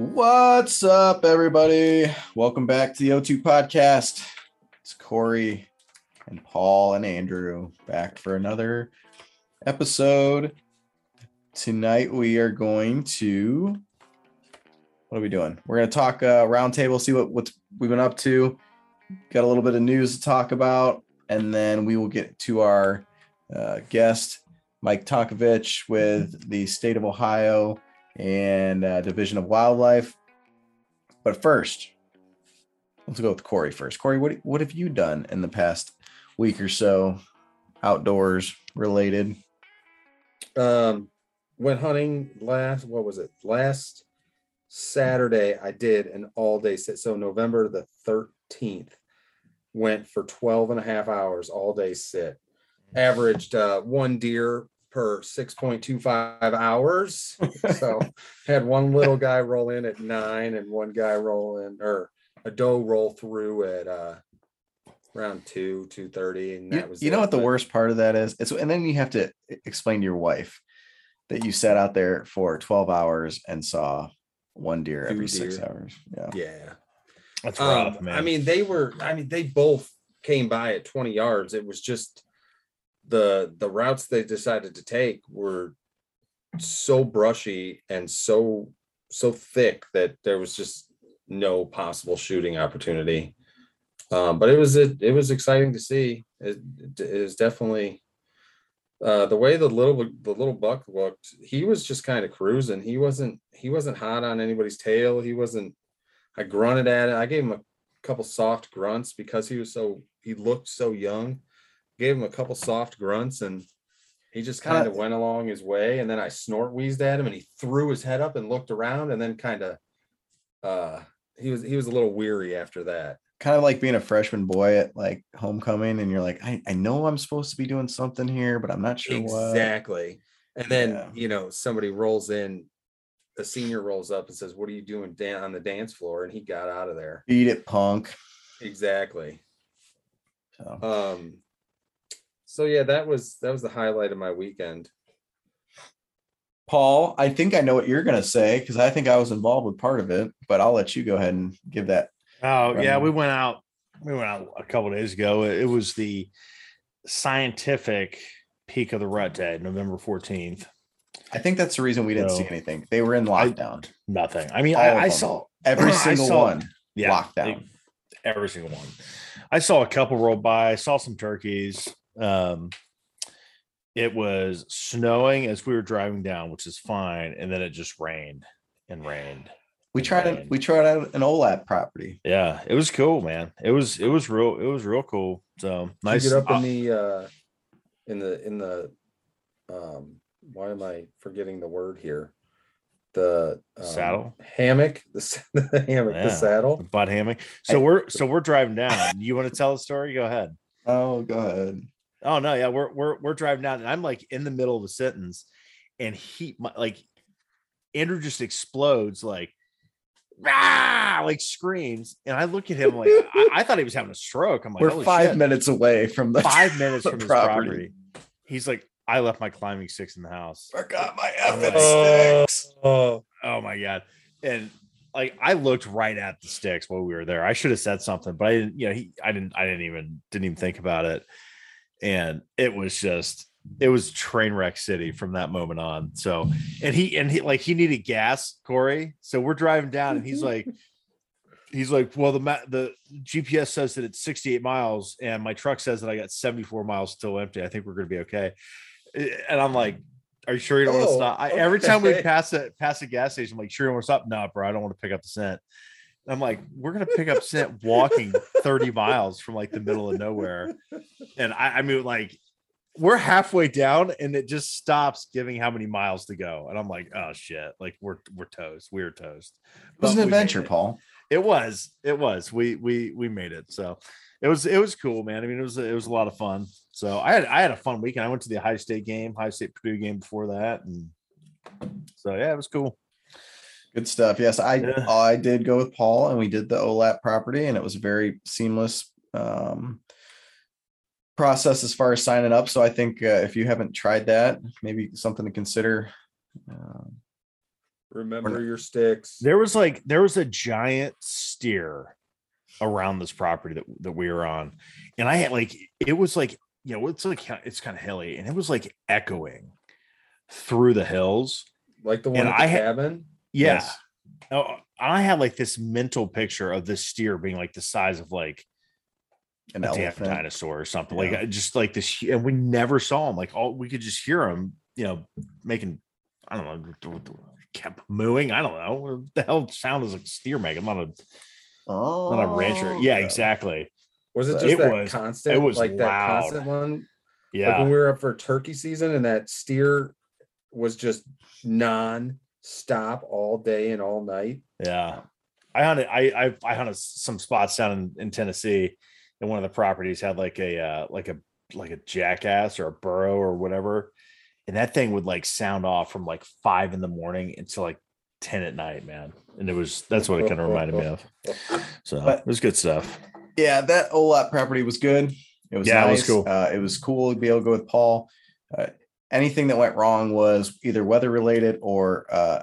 What's up, everybody? Welcome back to the O2 podcast. It's Corey and Paul and Andrew back for another episode. Tonight, we are going to. What are we doing? We're going to talk uh, roundtable, see what what's we've been up to. Got a little bit of news to talk about, and then we will get to our uh, guest, Mike Tonkovich, with the state of Ohio and uh, Division of Wildlife. But first, let's go with Corey first. Corey, what what have you done in the past week or so, outdoors related? Um, went hunting last. What was it? Last Saturday, I did an all day sit. So November the thirteenth, went for 12 and a half hours all day sit. Averaged uh, one deer per 6.25 hours. so had one little guy roll in at nine and one guy roll in or a doe roll through at uh around two, two thirty. And that You, was you know it. what the worst part of that is? It's and then you have to explain to your wife that you sat out there for 12 hours and saw one deer every Two six hours. Yeah. Yeah. That's Um, rough, man. I mean, they were. I mean, they both came by at 20 yards. It was just the the routes they decided to take were so brushy and so so thick that there was just no possible shooting opportunity. Um, but it was it, it was exciting to see. It, it is definitely uh, the way the little the little buck looked. He was just kind of cruising. He wasn't he wasn't hot on anybody's tail. He wasn't I grunted at it. I gave him a couple soft grunts because he was so he looked so young. Gave him a couple soft grunts and he just kind of Kinda- went along his way. And then I snort wheezed at him and he threw his head up and looked around and then kind of uh he was he was a little weary after that. Kind of like being a freshman boy at like homecoming, and you're like, I, I know I'm supposed to be doing something here, but I'm not sure what. Exactly. And then Yeah. you know somebody rolls in, a senior rolls up and says, "What are you doing dan- on the dance floor?" And he got out of there. Beat it, punk. Exactly. So Um. So yeah, that was that was the highlight of my weekend. Paul, I think I know what you're gonna say because I think I was involved with part of it, but I'll let you go ahead and give that. oh yeah, we went out. We went out a couple days ago. It was the scientific peak of the rut day, November fourteenth. I think that's the reason we didn't see anything. They were in I- lockdown. Nothing. I mean, All I, I saw Every single saw- one yeah, lockdown. every single one. I saw a couple roll by. I saw some turkeys. Um, it was snowing as we were driving down, which is fine, and then it just rained and rained. We and tried it. rained. We tried out an OLAP property. Yeah, it was cool, man. It was it was real. It was real cool. So nice. you get up uh, in the uh in the in the um why am I forgetting the word here? The um, Saddle? hammock, the, the hammock, Yeah. the saddle. butt hammock. So we're so we're driving down. You want to tell the story? Go ahead. Oh, go ahead. Oh no, yeah, we're we're we're driving down, and I'm like in the middle of a sentence, and he my, like Andrew just explodes like ah, like screams, and I look at him like I, I thought he was having a stroke. I'm like, We're five shit." minutes away from the five minutes the from his property. property. He's like, I left my climbing sticks in the house. Forgot my I'm effing like, sticks. Oh, Oh my god. And like I looked right at the sticks while we were there. I should have said something, but I didn't, you know, he I didn't I didn't even didn't even think about it. And it was just it was train wreck city from that moment on. So and he and he like he needed gas, Corey. So we're driving down and he's like he's like, well, the ma- the GPS says that it's 68 miles, and my truck says that I got 74 miles still empty. I think we're gonna be okay. Eh, and I'm like, are you sure you don't want to Oh, stop? I, every time we pass a pass a gas station, I'm like, sure you want to stop? No, bro, I don't want to pick up the scent. I'm like, we're gonna pick up scent walking 30 miles from like the middle of nowhere. And I, I mean, like, we're halfway down and it just stops giving how many miles to go. And I'm like, oh shit, like we're we're toast. We're toast. It was an adventure, it. Paul. It was, it was. We we we made it. So it was it was cool, man. I mean, it was it was a lot of fun. So I had I had a fun weekend. I went to the Ohio State game, Ohio State Purdue game before that, and so yeah, it was cool. Good stuff. Yes, I Yeah. I did go with Paul, and we did the OLAP property, and it was a very seamless um, process as far as signing up. So I think uh, if you haven't tried that, maybe something to consider. Um, Remember your sticks. There was like there was a giant steer around this property that that we were on, and I had like it was like you know it's like it's kind of hilly, and it was like echoing through the hills. Like the one And at the I had- cabin. Yeah. Yes. Oh, I had like this mental picture of this steer being like the size of like an a damn elephant. dinosaur or something. Yeah. Like just like this, and we never saw him. Like all we could just hear him, you know, making I don't know, kept mooing. I don't know what the hell sound is a steer make. I'm not a Oh, not a rancher. Oh, yeah, exactly. Was it It just that was- constant? it was like that constant one. Like Yeah, when we were up for turkey season and that steer was just non-stop all day and all night. yeah. I hunted. I I, I hunted some spots down in, in Tennessee, and one of the properties had like a uh, like a like a jackass or a burro or whatever, and that thing would like sound off from like five in the morning until like ten at night, man. And it was that's what it kind of reminded me of. So But- it was good stuff. Yeah, that OLAP property was good. It was Yeah, it was cool. Uh, it was cool to be able to go with Paul. Uh, anything that went wrong was either weather related or uh,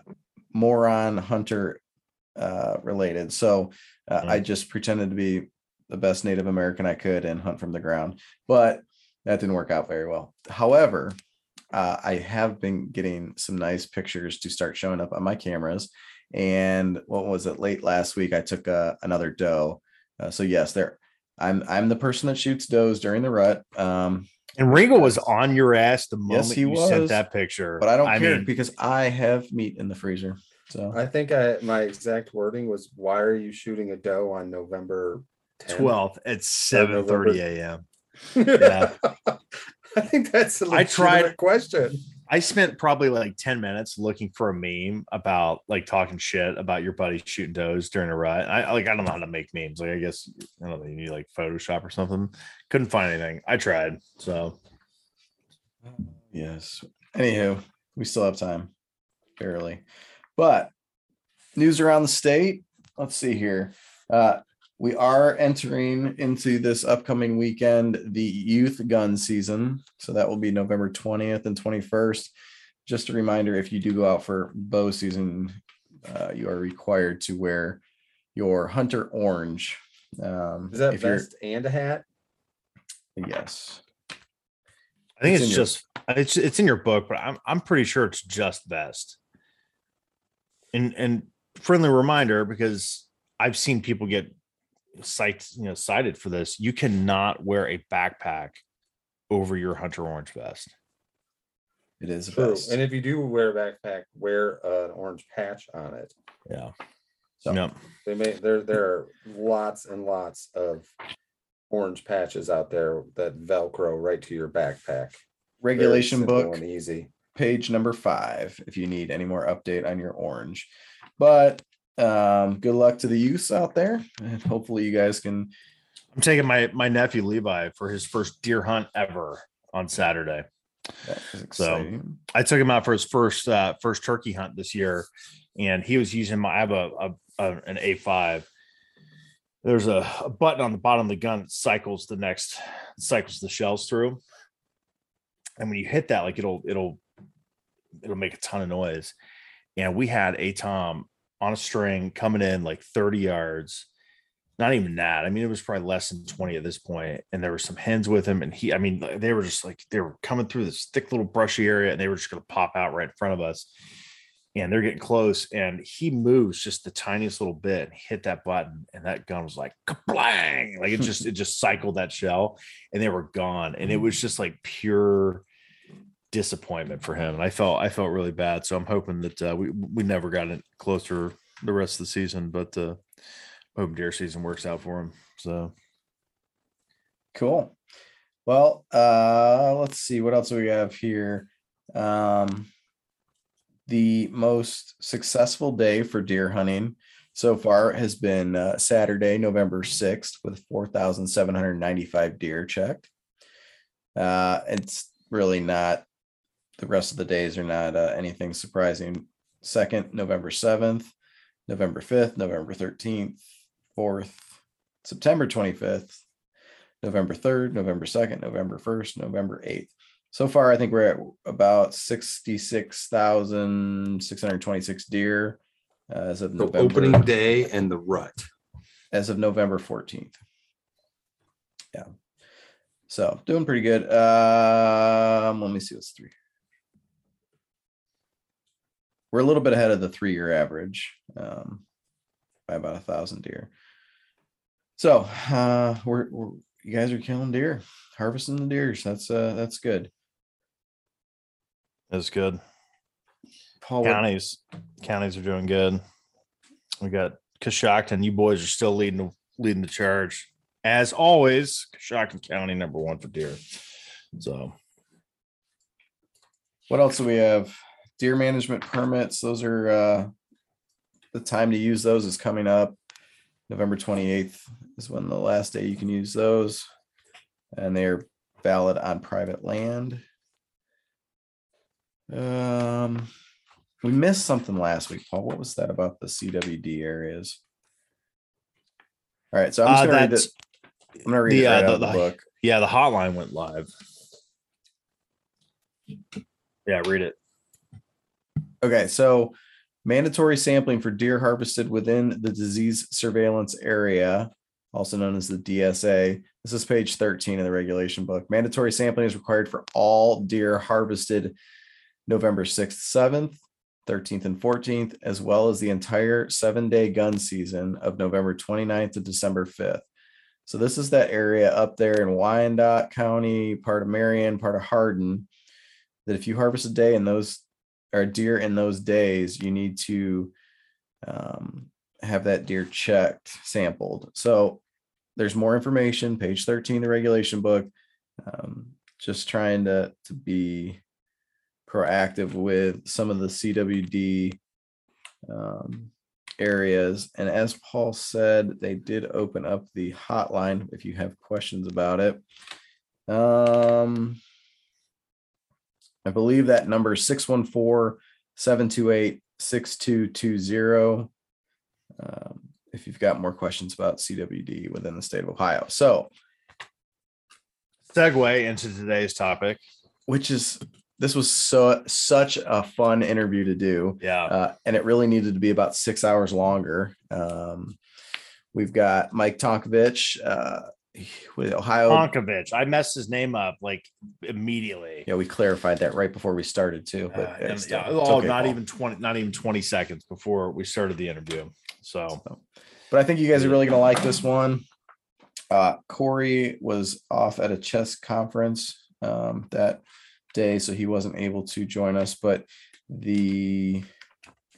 moron hunter uh, related. So uh, Mm. I just pretended to be the best Native American I could and hunt from the ground, but that didn't work out very well. However, uh, I have been getting some nice pictures to start showing up on my cameras. And what was it? Late last week, I took uh, another doe. Uh, so yes, there. I'm I'm the person that shoots does during the rut. Um, And Ringo was on your ass the moment Yes, he you sent that picture. but I don't care mean, because I have meat in the freezer. So I think I my exact wording was, "Why are you shooting a doe on November 10th? 12th at 7 30 a.m. yeah, I think that's a I tried- legitimate question. I spent probably like 10 minutes looking for a meme about like talking shit about your buddy shooting does during a rut. I like I don't know how to make memes. Like I guess I don't know, you need like Photoshop or something. Couldn't find anything. I tried. So yes. Anywho, we still have time, barely. But news around the state. Let's see here. Uh, we are entering into this upcoming weekend the youth gun season. So that will be November 20th and 21st. Just a reminder if you do go out for bow season, uh, you are required to wear your hunter orange. Um, Is that vest and a hat? Yes. I think It's it's, in your- just it's it's in your book, but I'm I'm pretty sure it's just vest And and friendly reminder because I've seen people get cited, you know, cited for this. You cannot wear a backpack over your hunter orange vest. It is True. best. And if you do wear a backpack, wear an orange patch on it. Yeah. So- Yep. They may there there are lots and lots of orange patches out there that velcro right to your backpack. Regulation book. easy. page number five if you need any more update on your orange. But um, good luck to the youths out there, and hopefully you guys can. I'm taking my my nephew Levi for his first deer hunt ever on Saturday. So. I took him out for his first uh first turkey hunt this year, and he was using my I have a, a, a an A5. There's a, a button on the bottom of the gun that cycles the next cycles the shells through. And when you hit that, like it'll it'll it'll make a ton of noise. And we had a Tom on a string coming in like 30 yards. Not even that. I mean, it was probably less than 20 at this point. And there were some hens with him. And he, I mean, they were just like they were coming through this thick little brushy area and they were just gonna pop out right in front of us. And they're getting close. And he moves just the tiniest little bit and hit that button. And that gun was like blang. Like it just it just cycled that shell and they were gone. And it mm. was just like pure disappointment for him. And I felt I felt really bad. So I'm hoping that uh, we we never got it closer the rest of the season. But uh, hope deer season works out for him. So Cool. Well, uh, let's see what else we have here. Um, the most successful day for deer hunting so far has been uh, Saturday, November 6th, with 4,795 deer checked. Uh, it's really not, the rest of the days are not uh, anything surprising. Second, November 7th, November 5th, November 13th, 4th, September 25th, November 3rd, November 2nd, November 1st, November 8th. So far, I think we're at about 66,626 deer uh, as of The November, opening day and the rut. as of November 14th. Yeah. So doing pretty good. Um, let me see what's three. We're a little bit ahead of the three-year average um, by about a thousand deer. So uh, we're, we're you guys are killing deer, harvesting the deers. That's uh that's good. that's good. Paul, Counties, counties are doing good. We got Coshocton. You boys are still leading the leading the charge. As always, Coshocton County number one for deer. So what else do we have? Deer management permits. Those are uh the time to use those is coming up. November 28th is when the last day you can use those. And they're valid on private land. Um we missed something last week, Paul. What was that about the CWD areas? All right, so I'm just Uh, gonna read that's- it. I'm gonna read the, it right uh, out of the- the the- book. yeah, the hotline went live. Yeah, read it. Okay, so mandatory sampling for deer harvested within the disease surveillance area, also known as the DSA. This is page 13 of the regulation book. Mandatory sampling is required for all deer harvested November 6th, 7th, 13th, and 14th, as well as the entire seven day gun season of November 29th to December 5th. So this is that area up there in Wyandotte County, part of Marion, part of Hardin, that if you harvest a day in those or deer in those days, you need to um, have that deer checked, sampled. So there's more information, page 13, the regulation book. Um, just trying to to be proactive with some of the CWD um, areas. And as Paul said, they did open up the hotline if you have questions about it. Um, I believe that number is 614 728 6220. Um, If you've got more questions about CWD within the state of Ohio. So, Segue into today's topic. which is this was so such a fun interview to do. Yeah. uh, and it really needed to be about six hours longer. Um, we've got Mike Tonkovich uh, with Ohio. Tonkovich. I messed his name up like immediately. Yeah, we clarified that right before we started too. But Uh, yeah, it's oh, okay, not even 20, not even 20 seconds before we started the interview. So But I think you guys are really gonna like this one. Uh, Corey was off at a chess conference um, that day, so he wasn't able to join us. But the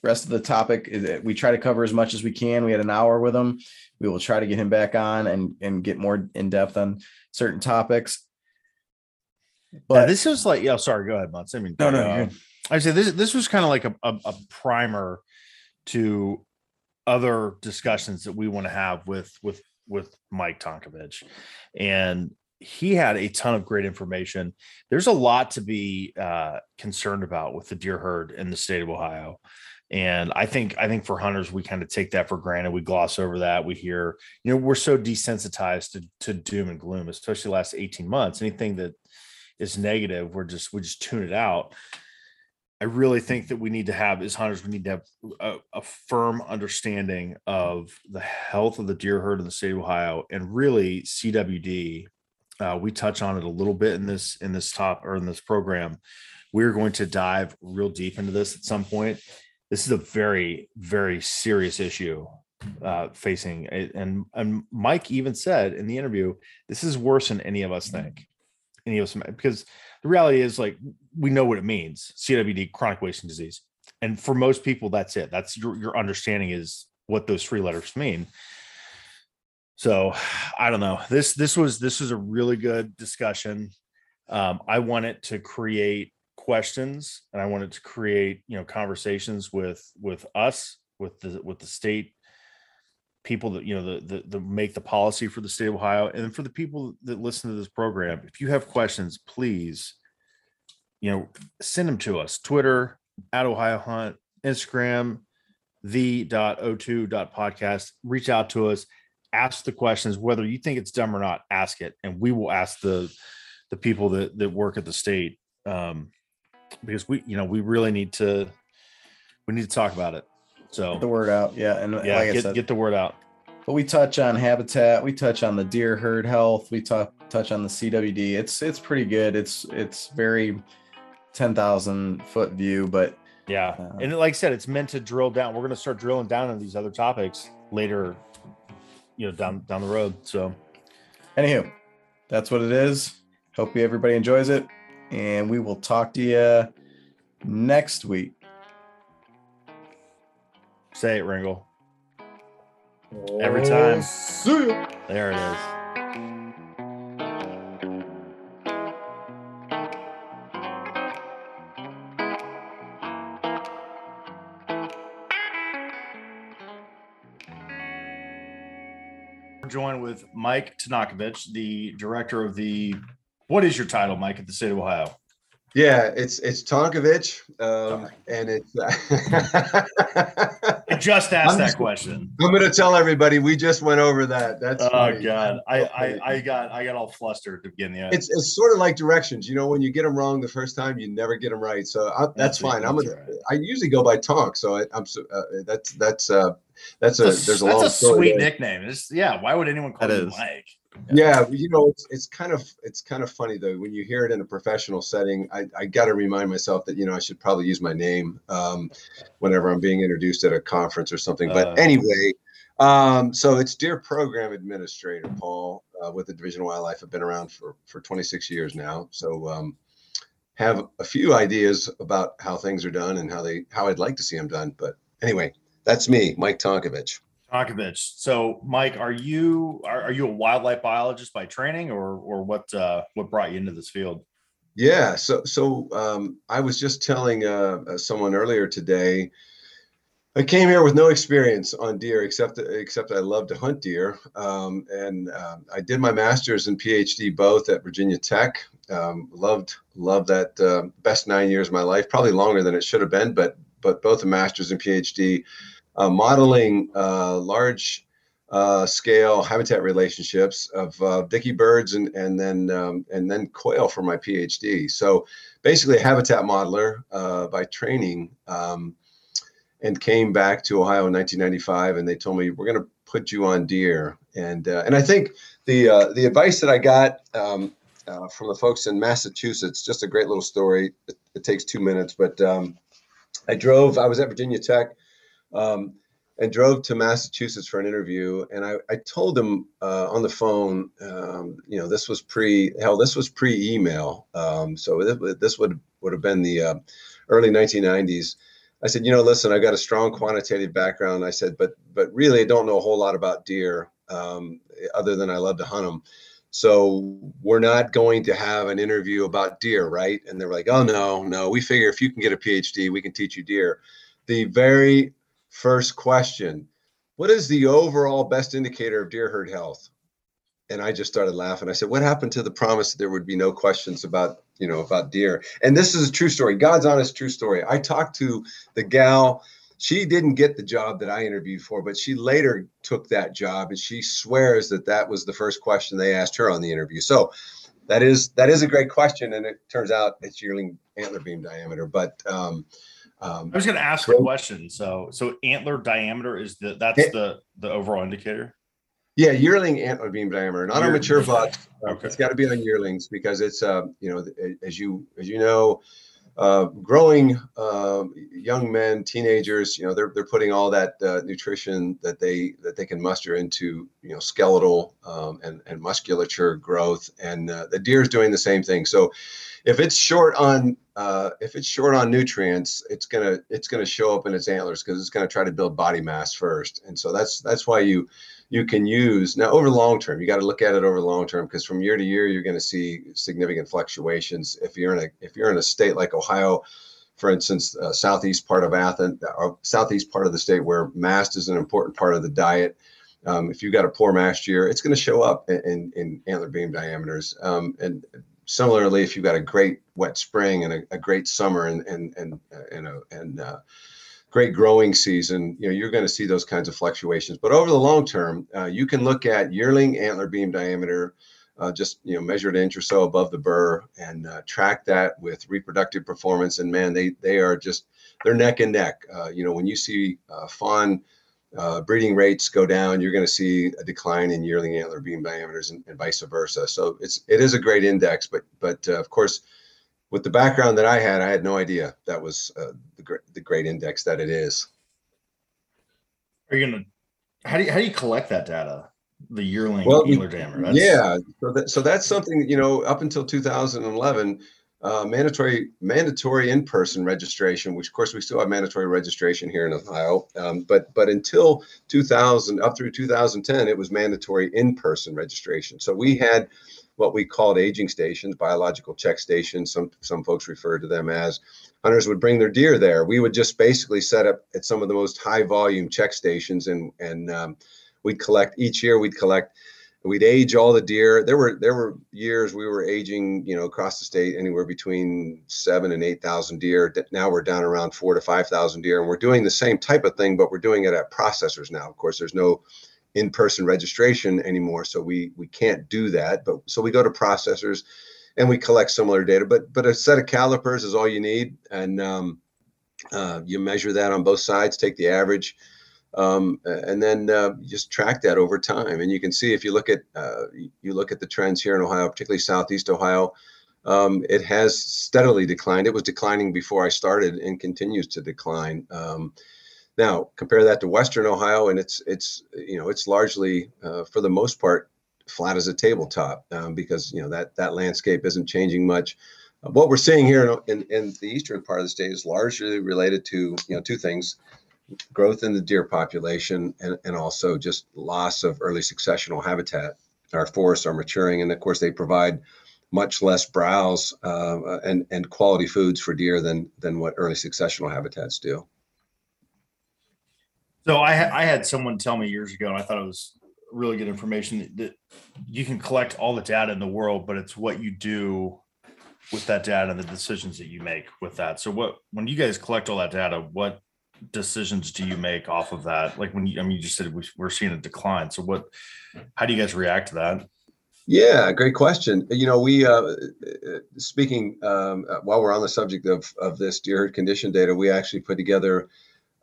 rest of the topic is that we try to cover as much as we can. We had an hour with him. We will try to get him back on and and get more in depth on certain topics. but But this was like, yeah, sorry, go ahead, Mutz. I mean, no, no, uh. I said this this was kind of like a, a, a primer to other discussions that we want to have with with with Mike Tonkovich. And he had a ton of great information. There's a lot to be uh, concerned about with the deer herd in the state of Ohio. And I think I think for hunters, we kind of take that for granted. We gloss over that. We hear, you know, we're so desensitized to, to doom and gloom, especially the last 18 months. Anything that is negative, we're just we just tune it out. I really think that we need to have, as hunters, we need to have a, a firm understanding of the health of the deer herd in the state of Ohio, and really CWD. Uh, we touch on it a little bit in this in this top or in this program. We're going to dive real deep into this at some point. This is a very very serious issue uh, facing, and and Mike even said in the interview, this is worse than any of us think. Any of us because the reality is like we know what it means CWD, chronic wasting disease. And for most people, that's it. That's your, your understanding is what those three letters mean. So I don't know. This this was this was a really good discussion. Um, I wanted to create questions and I wanted to create, you know, conversations with with us, with the with the state people that you know the, the the make the policy for the state of Ohio and for the people that listen to this program. If you have questions, please, you know, send them to us. Twitter at Ohio Hunt, Instagram, the dot o2 dot podcast. Reach out to us, ask the questions, whether you think it's dumb or not, ask it, and we will ask the the people that that work at the state. Um, because we, you know, we really need to we need to talk about it. So Get the word out. Yeah. And yeah, like I get, said, get the word out. but we touch on habitat, we touch on the deer herd health, we talk touch on the CWD. It's it's pretty good. It's it's very ten thousand foot view, but Yeah. Uh, and like I said, it's meant to drill down. We're going to start drilling down on these other topics later, you know, down down the road. So anywho, that's what it is. Hope you everybody enjoys it, and we will talk to you next week. say it, Ringle. Oh, Every time. Oh, See ya. There it is. Joined with Mike Tanakovich, the director of the. What is your title, Mike, at the state of Ohio? Yeah, it's it's Tonkovich, um, and it's. I just asked I'm that just- question. I'm going to tell everybody we just went over that. That's Oh funny. God, I, I. I got I got all flustered to begin the. It's it's sort of like directions. You know, when you get them wrong the first time, you never get them right. So I, that's, That's it, fine. I'm that's gonna. right. I usually go by Tonk, so I, I'm. so- Uh, that's that's uh that's a That's a, there's a that's long a sweet there. nickname. It's, yeah, why would anyone call That you is. Mike? Yeah, you know, it's it's kind of it's kind of funny though when you hear it in a professional setting. I I got to remind myself that you know I should probably use my name um, whenever I'm being introduced at a conference or something. But Uh. anyway, um, so it's deer program administrator Paul uh, with the Division of Wildlife. I've been around for for 26 years now, so um, have a few ideas about how things are done and how they how I'd like to see them done. But anyway, that's me, Mike Tonkovich. Tonkovich. So, Mike, are you are, are you a wildlife biologist by training, or or what uh, what brought you into this field? Yeah, so so um, I was just telling uh, uh, someone earlier today. I came here with no experience on deer, except except I love to hunt deer, um, and um, I did my master's and PhD both at Virginia Tech. Um, loved loved that uh, best nine years of my life, probably longer than it should have been, but but both a master's and PhD, uh, modeling uh, large uh, scale habitat relationships of uh, dicky birds and and then um, and then quail for my PhD. So basically, a habitat modeler uh, by training, um, and came back to Ohio in 1995, and they told me we're going to put you on deer. And uh, and I think the uh, the advice that I got. Um, uh, from the folks in Massachusetts, just a great little story. It, it takes two minutes, but um, I drove. I was at Virginia Tech, um, and drove to Massachusetts for an interview. And I, I told him uh, on the phone, um, you know, this was pre hell, this was pre email, um, so this, would would have been the uh, early 1990s. I said, you know, listen, I've got a strong quantitative background. I said, but but really, I don't know a whole lot about deer, um, other than I love to hunt them. So we're not going to have an interview about deer, right? And they're like, oh no, no. We figure if you can get a PhD, we can teach you deer. The very first question what is the overall best indicator of deer herd health? And i just started laughing. I said what happened to the promise that there would be no questions about you know about deer? And this is a true story god's honest true story. I talked to the gal. She didn't get the job that i interviewed for but she later took that job and she swears that that was the first question they asked her on the interview. So that is that is a great question and it turns out it's yearling antler beam diameter. But um, um, I was going to ask a question. So, so antler diameter is the that's Yeah. the the overall indicator. Yeah, yearling antler beam diameter, not on Yearling. mature bucks. Okay. It's got to be on yearlings because it's, uh, you know as you as you know, uh, growing uh, young men, teenagers, you know, they're they're putting all that uh, nutrition that they that they can muster into, you know, skeletal um, and and musculature growth, and uh, the deer is doing the same thing. So, if it's short on uh, if it's short on nutrients, it's gonna it's gonna show up in its antlers because it's gonna try to build body mass first, and so that's that's why you you can use now over the long term. You got to look at it over the long term because from year to year you're going to see significant fluctuations. If you're in a if you're in a state like Ohio, for instance, uh, southeast part of Athens, uh, southeast part of the state where mast is an important part of the diet. Um, if you've got a poor mast year, it's going to show up in, in, in antler beam diameters. Um, and similarly, if you've got a great wet spring and a, a great summer and and and and, a, and uh, great growing season, you know, you're going to see those kinds of fluctuations. But over the long term, uh, you can look at yearling antler beam diameter, uh, just you know, measured an inch or so above the burr, and uh, track that with reproductive performance. And man, they they are just they're neck and neck. Uh, you know, when you see uh, fawn uh, breeding rates go down, you're going to see a decline in yearling antler beam diameters, and, and, vice versa. So it's it is a great index, but but of course with the background that I had, I had no idea that was uh, the great the great index that it is. Are you gonna? How do you, how do you collect that data? The yearling well, Ealer Dammer. That's... Yeah, so that, so that's something you know up until 2011. Uh, mandatory mandatory in-person registration, which of course we still have mandatory registration here in Ohio, um, but but until 2000 up through 2010, it was mandatory in-person registration. So we had what we called aging stations, biological check stations. Some some folks refer to them as. Hunters would bring their deer there. We would just basically set up at some of the most high volume check stations, and and um, we'd collect each year. We'd collect. We'd age all the deer. There were there were years we were aging, you know, across the state anywhere between seven and eight thousand deer. Now we're down around four to five thousand deer, and we're doing the same type of thing, but we're doing it at processors now. Of course, there's no in-person registration anymore so we we can't do that but so we go to processors and we collect similar data but but a set of calipers is all you need and um, uh, you measure that on both sides take the average um, and then uh, just track that over time and you can see if you look at uh, you look at the trends here in ohio particularly southeast ohio um, it has steadily declined. It was declining before i started and continues to decline um, now compare that to Western Ohio, and it's it's you know it's largely uh, for the most part flat as a tabletop um, because you know that that landscape isn't changing much. Uh, what we're seeing here in, in the eastern part of the state is largely related to you know two things: growth in the deer population and, and also just loss of early successional habitat. Our forests are maturing, and of course they provide much less browse uh, and and quality foods for deer than than what early successional habitats do. So I I had someone tell me years ago, and I thought it was really good information that you can collect all the data in the world, but it's what you do with that data and the decisions that you make with that. So what when you guys collect all that data, what decisions do you make off of that? Like when you, I mean, you just said we, we're seeing a decline. So what, how do you guys react to that? Yeah, great question. You know, we uh, speaking um, while we're on the subject of of this deer herd condition data, we actually put together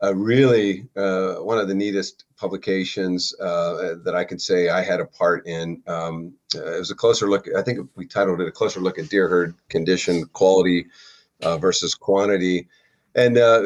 a really uh, one of the neatest publications uh, that I could say I had a part in. Um, uh, it was a closer look. I think we titled it "A Closer Look at Deer Herd Condition Quality uh, versus Quantity." And uh,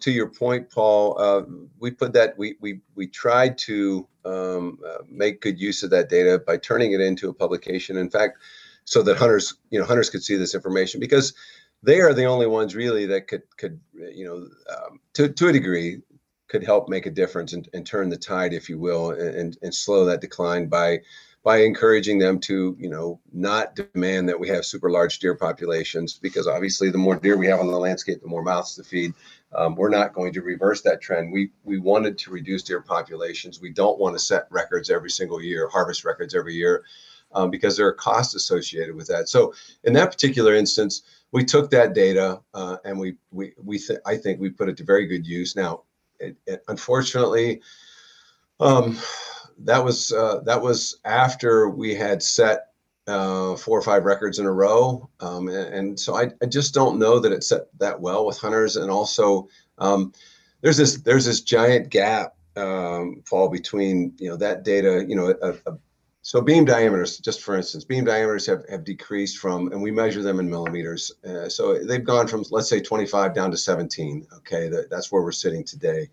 to your point, Paul, uh, we put that we we we tried to um, make good use of that data by turning it into a publication. In fact, so that hunters, you know, hunters could see this information because they are the only ones really that could could you know um, to to a degree could help make a difference and, and turn the tide, if you will, and and slow that decline by by encouraging them to you know not demand that we have super large deer populations because obviously the more deer we have on the landscape the more mouths to feed. Um, we're not going to reverse that trend. We we wanted to reduce deer populations. We don't want to set records every single year harvest records every year um, because there are costs associated with that. So in that particular instance we took that data uh, and we we we th- I think we put it to very good use. Now, it, it, unfortunately, um, that was uh, that was after we had set uh, four or five records in a row, um, and, and, so I, I just don't know that it set that well with hunters. And also, um, there's this there's this giant gap um, fall between you know that data, you know, a, a so beam diameters, just for instance, beam diameters have, have decreased from, and we measure them in millimeters. Uh, so they've gone from, let's say 25 down to 17. Okay, that, that's where we're sitting today.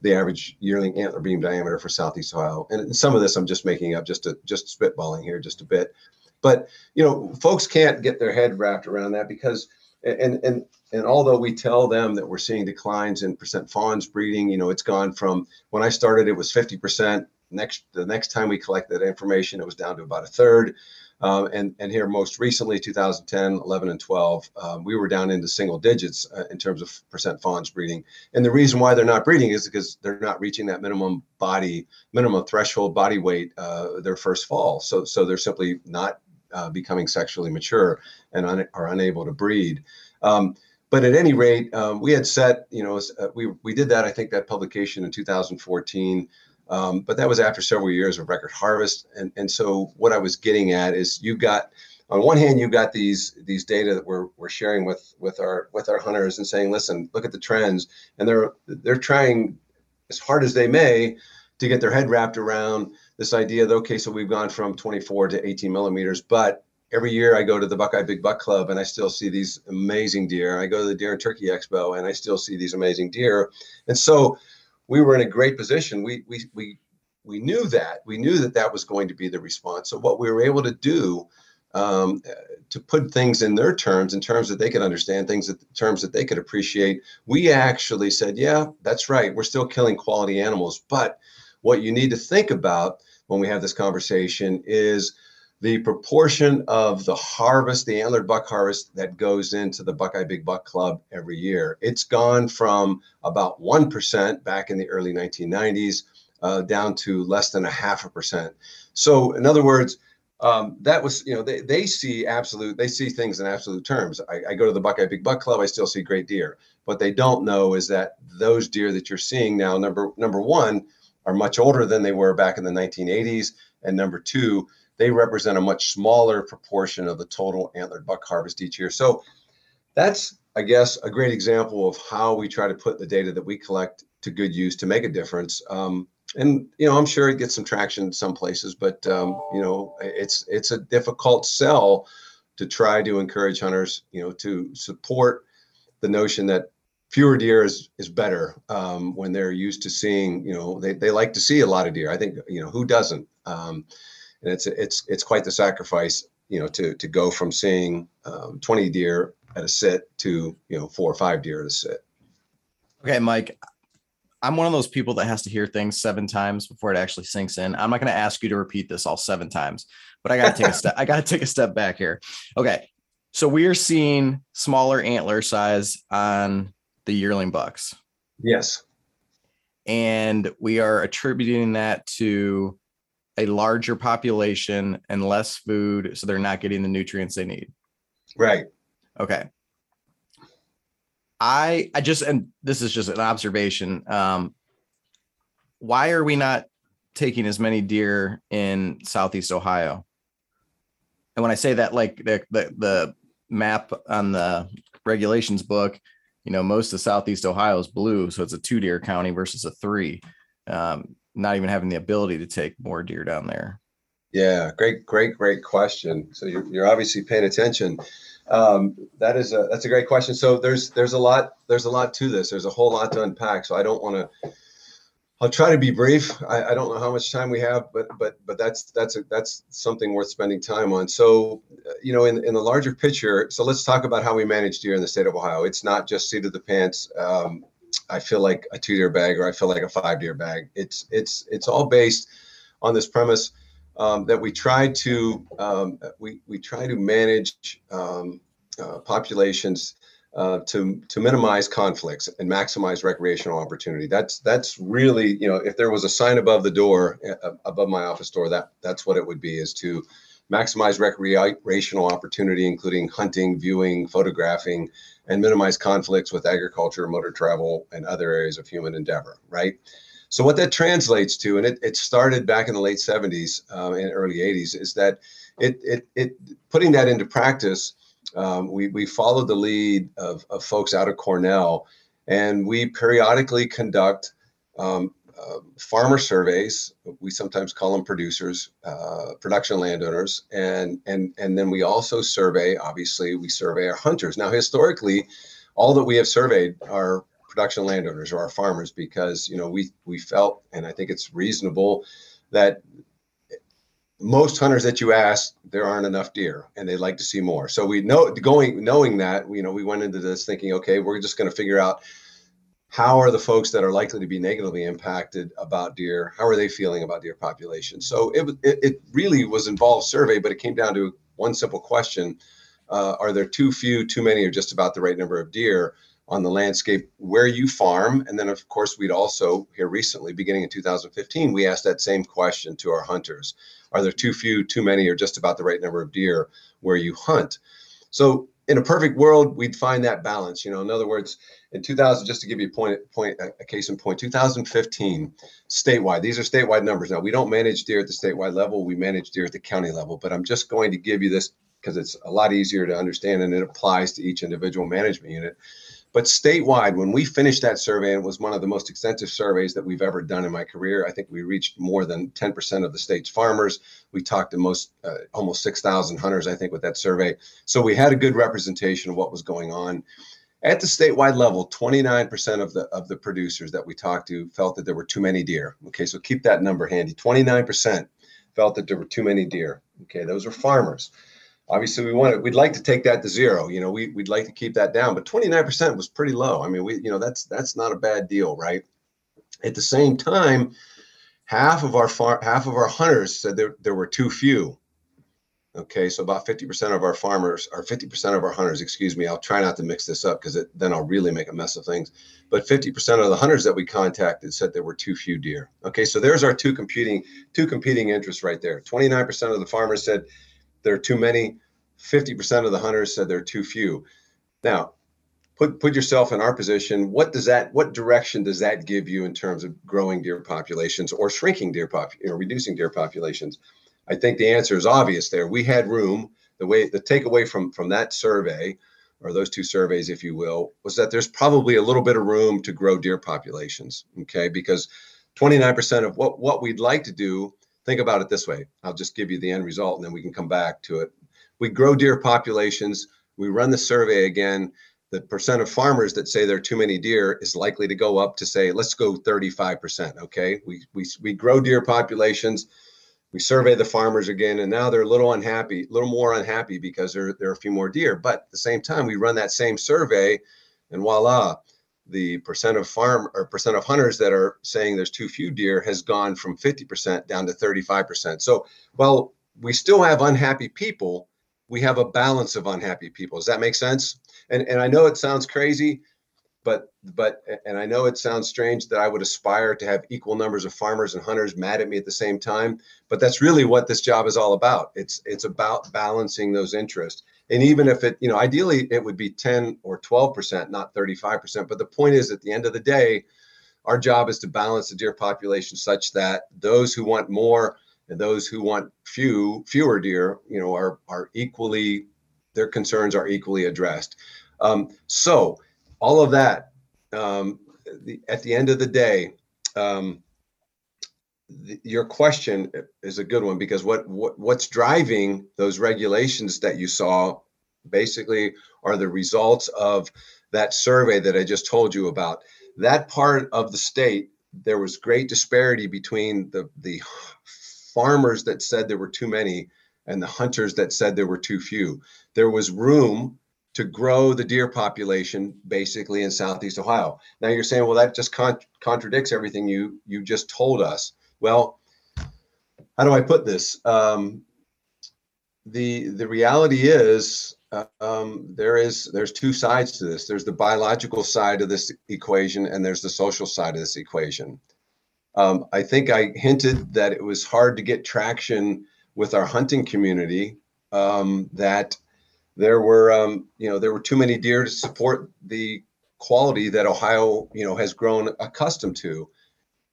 The average yearling antler beam diameter for Southeast Ohio. And some of this I'm just making up, just to, just spitballing here just a bit. But, you know, folks can't get their head wrapped around that because, and, and, and although we tell them that we're seeing declines in percent fawns breeding, you know, it's gone from when I started, it was 50% next the next time we collected that information, it was down to about a third. Um, and, and here most recently, 2010, 11, and 12, um, we were down into single digits uh, in terms of percent fawns breeding. And the reason why they're not breeding is because they're not reaching that minimum body, minimum threshold body weight uh, their first fall. So, so they're simply not uh, becoming sexually mature and un- are unable to breed. Um, but at any rate, um, we had set, you know, uh, we, we did that, I think that publication in 2014. Um, but that was after several years of record harvest. And, and so what I was getting at is you've got on one hand, you've got these these data that we're, we're sharing with with our with our hunters and saying, listen, look at the trends. And they're they're trying as hard as they may to get their head wrapped around this idea that okay, so we've gone from 24 to 18 millimeters, but every year I go to the Buckeye Big Buck Club and I still see these amazing deer. I go to the Deer and Turkey Expo and I still see these amazing deer. And so we were in a great position. We we we we knew that we knew that that was going to be the response. So what we were able to do um, to put things in their terms, in terms that they could understand, things in terms that they could appreciate. We actually said, yeah, that's right. We're still killing quality animals, but what you need to think about when we have this conversation is the proportion of the harvest, the antlered buck harvest that goes into the Buckeye Big Buck Club every year. It's gone from about 1% back in the early 1990s uh, down to less than a half a percent. So, in other words, um, that was, you know, they, they see absolute, they see things in absolute terms. I, I go to the Buckeye Big Buck Club, I still see great deer. What they don't know is that those deer that you're seeing now, number number one, are much older than they were back in the 1980s, and number two, they represent a much smaller proportion of the total antlered buck harvest each year. So that's, I guess, a great example of how we try to put the data that we collect to good use to make a difference. Um, and you know, I'm sure it gets some traction in some places, but um, you know, it's it's a difficult sell to try to encourage hunters, you know, to support the notion that fewer deer is is better um, when they're used to seeing. You know, they they like to see a lot of deer. I think you know who doesn't. Um, and it's it's it's quite the sacrifice, you know, to to go from seeing um, 20 deer at a sit to you know four or five deer at a sit. Okay, Mike. I'm one of those people that has to hear things seven times before it actually sinks in. I'm not going to ask you to repeat this all seven times, but I got to take a step. I got to take a step back here. Okay, so we are seeing smaller antler size on the yearling bucks. Yes. And we are attributing that to a larger population and less food, so they're not getting the nutrients they need. Right. Okay. I I just and this is just an observation. Um, why are we not taking as many deer in Southeast Ohio? And when I say that, like the the, the map on the regulations book, you know, most of Southeast Ohio is blue, so it's a two deer county versus a three. Um, not even having the ability to take more deer down there? Yeah, great, great, great question. So you're, you're obviously paying attention. Um, that is a that's a great question. So there's there's a lot there's a lot to this. There's a whole lot to unpack. So I don't want to. I'll try to be brief. I, I, don't know how much time we have, but but but that's that's a, that's something worth spending time on. So, you know, in in the larger picture, so let's talk about how we manage deer in the state of Ohio. It's not just seat of the pants. Um, I feel like a two deer bag or I feel like a five deer bag. It's it's it's all based on this premise um, that we try to um, we we try to manage um, uh, populations uh, to to minimize conflicts and maximize recreational opportunity. That's that's really you know if there was a sign above the door uh, above my office door that that's what it would be is to maximize recreational opportunity, including hunting, viewing, photographing, and minimize conflicts with agriculture, motor travel, and other areas of human endeavor, right? So what that translates to, and it, it started back in the late 70s um, and early 80s, is that it, it, it putting that into practice, um, we, we followed the lead of, of folks out of Cornell, and we periodically conduct um, uh, farmer surveys. We sometimes call them producers, uh, production landowners, and and and then we also survey. Obviously, we survey our hunters. Now, historically, all that we have surveyed are production landowners or our farmers because you know we we felt, and I think it's reasonable that most hunters that you ask, there aren't enough deer, and they'd like to see more. So we know going knowing that, you know, we went into this thinking, okay, we're just going to figure out how are the folks that are likely to be negatively impacted about deer how are they feeling about deer population? So it, it, it really was involved survey but it came down to one simple question. Uh, are there too few too many or just about the right number of deer on the landscape where you farm? And then of course we'd also here recently beginning in 2015 we asked that same question to our hunters. Are there too few too many or just about the right number of deer where you hunt? So in a perfect world, we'd find that balance. You know, in other words, in 2000, just to give you a point, point, a case in point, 2015, statewide. These are statewide numbers. Now we don't manage deer at the statewide level. We manage deer at the county level. But I'm just going to give you this because it's a lot easier to understand and it applies to each individual management unit. But statewide, when we finished that survey, and it was one of the most extensive surveys that we've ever done in my career. I think we reached more than 10% of the state's farmers. We talked to most, uh, almost 6,000 hunters, I think, with that survey. So we had a good representation of what was going on. At the statewide level, 29% of the of the producers that we talked to felt that there were too many deer. Okay, so keep that number handy. 29% felt that there were too many deer. Okay, those are farmers obviously we want it we'd like to take that to zero you know we, we'd like to keep that down but 29% was pretty low. I mean we you know that's that's not a bad deal right? At the same time half of our far half of our hunters said there, there were too few. Okay so about 50% of our farmers or 50% of our hunters excuse me i'll try not to mix this up because then i'll really make a mess of things but 50% of the hunters that we contacted said there were too few deer. Okay so there's our two competing two competing interests right there. 29% of the farmers said there are too many. 50% of the hunters said there are too few. Now, put put yourself in our position. What does that what direction does that give you in terms of growing deer populations or shrinking deer pop, you know, reducing deer populations? I think the answer is obvious there. We had room. The way the takeaway from from that survey or those two surveys, if you will, was that there's probably a little bit of room to grow deer populations. Okay, because 29% of what what we'd like to do think about it this way. I'll just give you the end result and then we can come back to it. We grow deer populations. We run the survey again. The percent of farmers that say there are too many deer is likely to go up to say, let's go 35%. Okay. We, we, we grow deer populations. We survey the farmers again, and now they're a little unhappy, a little more unhappy because there, there are a few more deer. But at the same time, we run that same survey, and voila, the percent of farm or percent of hunters that are saying there's too few deer has gone from 50% down to 35%. So while we still have unhappy people, we have a balance of unhappy people. Does that make sense? And and I know it sounds crazy, but but and I know it sounds strange that I would aspire to have equal numbers of farmers and hunters mad at me at the same time, but that's really what this job is all about. It's it's about balancing those interests and even if it you know ideally it would be 10 or 12 percent not 35 percent. But the point is at the end of the day our job is to balance the deer population such that those who want more and those who want few fewer deer you know are are equally their concerns are equally addressed. Um, so all of that um, the, at the end of the day um, your question is a good one because what, what what's driving those regulations that you saw basically are the results of that survey that I just told you about. That part of the state, there was great disparity between the the farmers that said there were too many and the hunters that said there were too few. There was room to grow the deer population basically in southeast Ohio. Now you're saying, well, that just con- contradicts everything you you just told us. Well, how do I put this? Um, the the reality is uh, um, there is there's two sides to this. There's the biological side of this equation, and there's the social side of this equation. Um, I think I hinted that it was hard to get traction with our hunting community. Um, that there were um, you know there were too many deer to support the quality that Ohio you know has grown accustomed to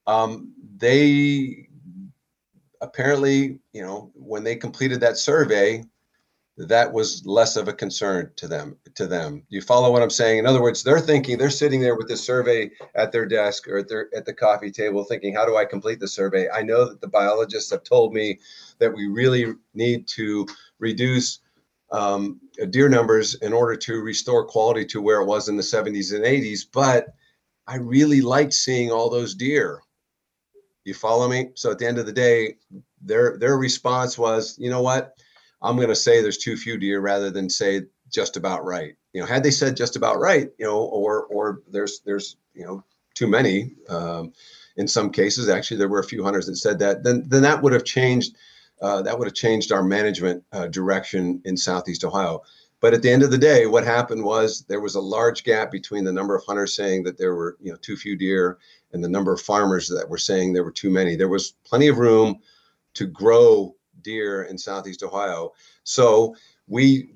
um, they apparently, you know, when they completed that survey, that was less of a concern to them to them. You follow what i'm saying? In other words they're thinking they're sitting there with this survey at their desk or at their at the coffee table thinking how do i complete the survey? I know that the biologists have told me that we really need to reduce um, deer numbers in order to restore quality to where it was in the 70s and 80s but i really liked seeing all those deer you follow me? So at the end of the day, their their response was, you know what? I'm going to say there's too few deer rather than say just about right. You know, had they said just about right, you know, or or there's there's you know too many. Um, in some cases, actually, there were a few hunters that said that. Then then that would have changed. Uh, that would have changed our management uh, direction in Southeast Ohio. But at the end of the day, what happened was there was a large gap between the number of hunters saying that there were you know too few deer and the number of farmers that were saying there were too many. There was plenty of room to grow deer in Southeast Ohio. So we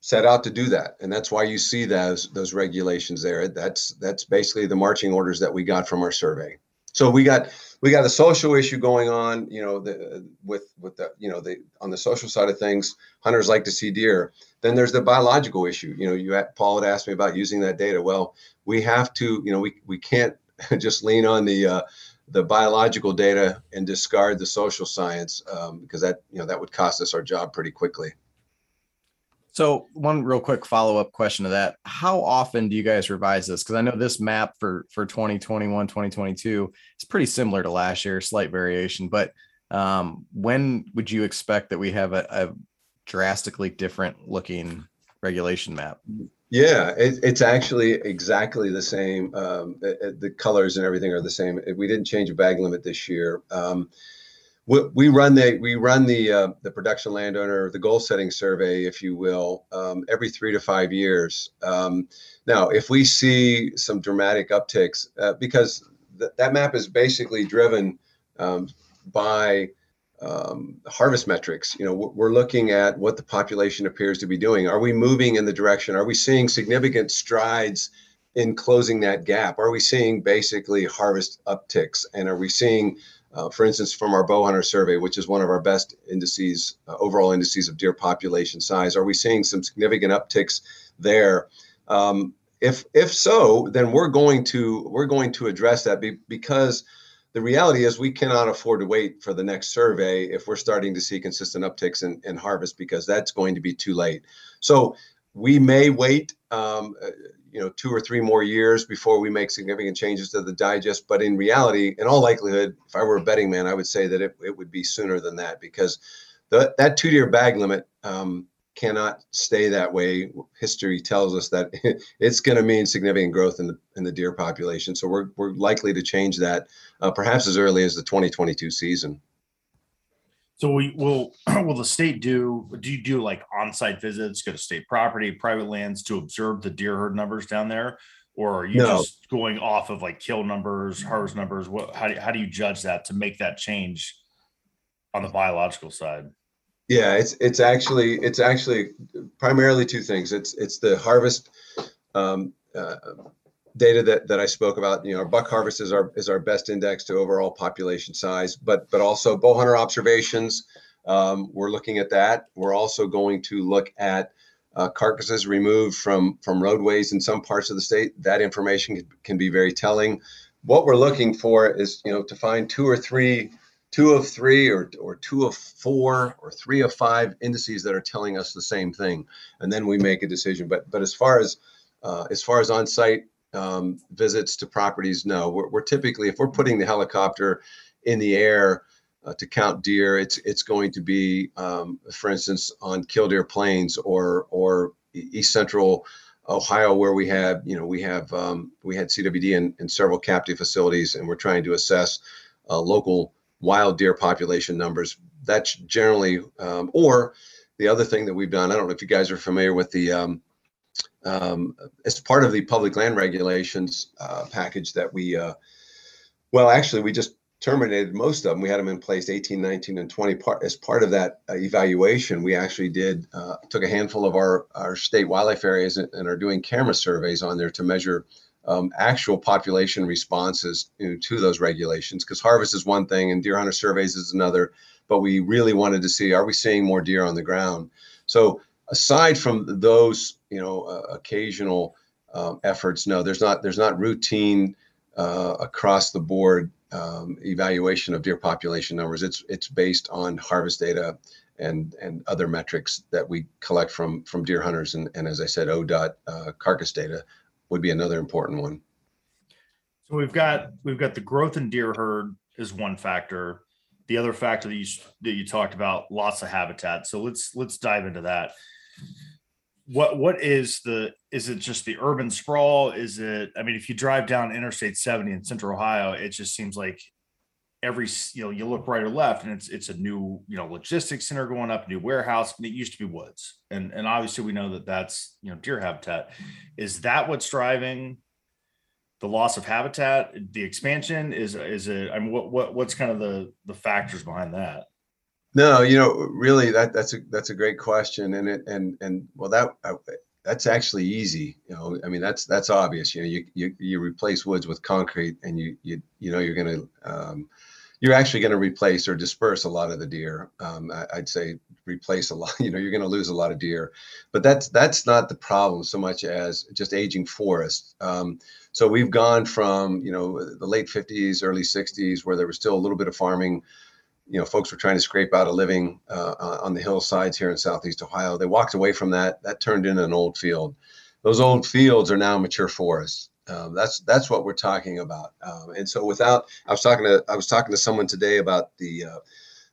set out to do that and that's why you see those those regulations there that's that's basically the marching orders that we got from our survey so we got we got a social issue going on you know the, with with the you know the on the social side of things hunters like to see deer. Then there's the biological issue. You know you paul had asked me about using that data. Well we have to you know we we can't just lean on the uh, the biological data and discard the social science um, because that you know that would cost us our job pretty quickly So one real quick follow-up question to that. How often do you guys revise this? Because I know this map for for 2021, 2022 is pretty similar to last year, slight variation. But um, when would you expect that we have a, a drastically different looking regulation map? Yeah, it, it's actually exactly the same. Um, it- it- the colors and everything are the same. We didn't change a bag limit this year. Um, we, run the we run the uh, the production landowner the goal setting survey, if you will, um, every three to five years. Um, now, if we see some dramatic upticks, uh, because th- that map is basically driven um, by um, harvest metrics. You know, we're looking at what the population appears to be doing. Are we moving in the direction? Are we seeing significant strides in closing that gap? Are we seeing basically harvest upticks? And are we seeing, uh, for instance, from our bow hunter survey, which is one of our best indices, uh, overall indices of deer population size, are we seeing some significant upticks there? Um, if if so, then we're going to we're going to address that be, because the reality is we cannot afford to wait for the next survey if we're starting to see consistent upticks in, in harvest because that's going to be too late. So we may wait, um, you know, two or three more years before we make significant changes to the digest. But in reality, in all likelihood, if I were a betting man, I would say that it, it would be sooner than that because the, that two-year bag limit um, cannot stay that way. History tells us that it's going to mean significant growth in the in the deer population. So we're we're likely to change that uh, perhaps as early as the 2022 season. So we will will the state do do you do like on-site visits, go to state property, private lands to observe the deer herd numbers down there? Or are you No. just going off of like kill numbers, harvest numbers? What how do you, how do you judge that to make that change on the biological side? Yeah, it's it's actually it's actually primarily two things. It's it's the harvest um, uh, data that that I spoke about. You know, buck harvest is our is our best index to overall population size, but but also bow hunter observations. Um, we're looking at that. We're also going to look at uh, carcasses removed from from roadways in some parts of the state. That information can, can be very telling. What we're looking for is you know to find two or three two of three or, or two of four or three of five indices that are telling us the same thing and then we make a decision but but as far as uh, as far as on-site um, visits to properties no we're, we're typically if we're putting the helicopter in the air uh, to count deer it's it's going to be um, for instance on killdeer plains or or east central ohio where we have you know we have um, we had cwd in, in several captive facilities and we're trying to assess uh, local wild deer population numbers. That's generally, um, or the other thing that we've done. I don't know if you guys are familiar with the, um, as part of the public land regulations uh, package that we, uh, well, actually, we just terminated most of them. We had them in place 18, 19, and 20. Part as part of that uh, evaluation, we actually did uh, took a handful of our our state wildlife areas and, and are doing camera surveys on there to measure um, actual population responses you know, to those regulations because harvest is one thing and deer hunter surveys is another but we really wanted to see are we seeing more deer on the ground so aside from those you know uh, occasional um, efforts no there's not there's not routine uh, across the board um, evaluation of deer population numbers it's it's based on harvest data and and other metrics that we collect from from deer hunters and, and as i said odot uh, carcass data would be another important one. So we've got we've got the growth in deer herd is one factor. The other factor that you that you talked about, lots of habitat. So let's let's dive into that. What what is the is it just the urban sprawl? Is it i mean if you drive down interstate 70 in central ohio it just seems like every you know you look right or left and it's it's a new you know logistics center going up new warehouse. And it used to be woods. And and obviously we know that that's you know deer habitat. Is that what's driving the loss of habitat the expansion? Is is it i mean what what what's kind of the the factors behind that no, you know, really, that that's a that's a great question, and it and and well, that uh, that's actually easy. You know, I mean, that's that's obvious. You know, you you, you replace woods with concrete, and you you you know you're to um, you're actually going to replace or disperse a lot of the deer. Um, I, would say replace a lot. You know, you're going to lose a lot of deer, but that's that's not the problem so much as just aging forest. Um, so we've gone from you know the late 50s, early 60s, where there was still a little bit of farming you know, folks were trying to scrape out a living uh, on the hillsides here in Southeast Ohio. They walked away from that. That turned into an old field. Those old fields are now mature forests. Um, that's that's what we're talking about. Um, and so, without, I was talking to I was talking to someone today about the uh,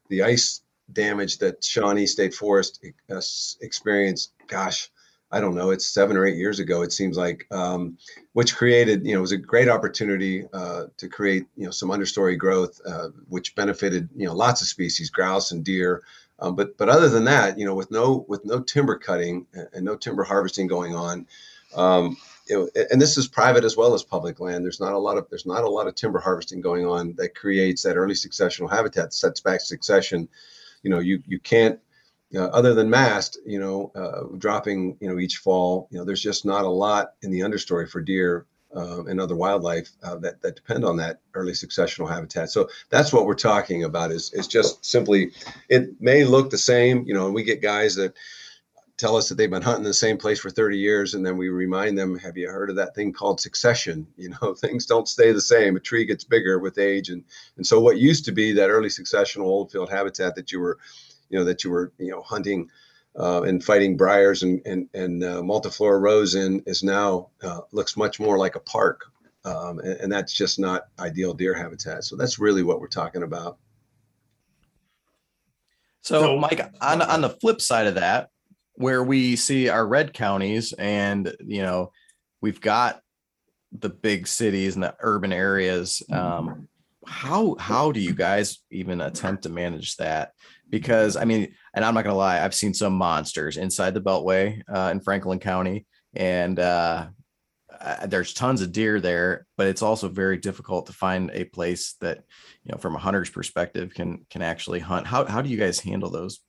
the ice damage that Shawnee State Forest uh, experienced. Gosh, I don't know, it's seven or eight years ago, it seems like, um, which created, you know, it was a great opportunity uh, to create, you know, some understory growth, uh, which benefited, you know, lots of species, grouse and deer. Um, but but other than that, you know, with no with no timber cutting and no timber harvesting going on, um, know, and this is private as well as public land. There's not a lot of there's not a lot of timber harvesting going on that creates that early successional habitat, sets back succession. You know, you you can't uh, other than mast, you know, uh, dropping, you know, each fall, you know, there's just not a lot in the understory for deer uh, and other wildlife uh, that that depend on that early successional habitat. So that's what we're talking about. Is is just simply, it may look the same, you know, and we get guys that tell us that they've been hunting the same place for 30 years and then we remind them have you heard of that thing called succession you know things don't stay the same a tree gets bigger with age and and so what used to be that early successional old field habitat that you were you know that you were you know hunting uh, and fighting briars and and, and uh, multiflora rose in is now uh, looks much more like a park, um, and, and, that's just not ideal deer habitat. So that's really what we're talking about. So, so Mike, on on the flip side of that, where we see our red counties, and you know, we've got the big cities and the urban areas. Um, how how do you guys even attempt to manage that? Because I mean, and I'm not gonna lie, I've seen some monsters inside the Beltway uh, in Franklin County, and uh, there's tons of deer there, but it's also very difficult to find a place that, you know, from a hunter's perspective, can can actually hunt. How how do you guys handle those?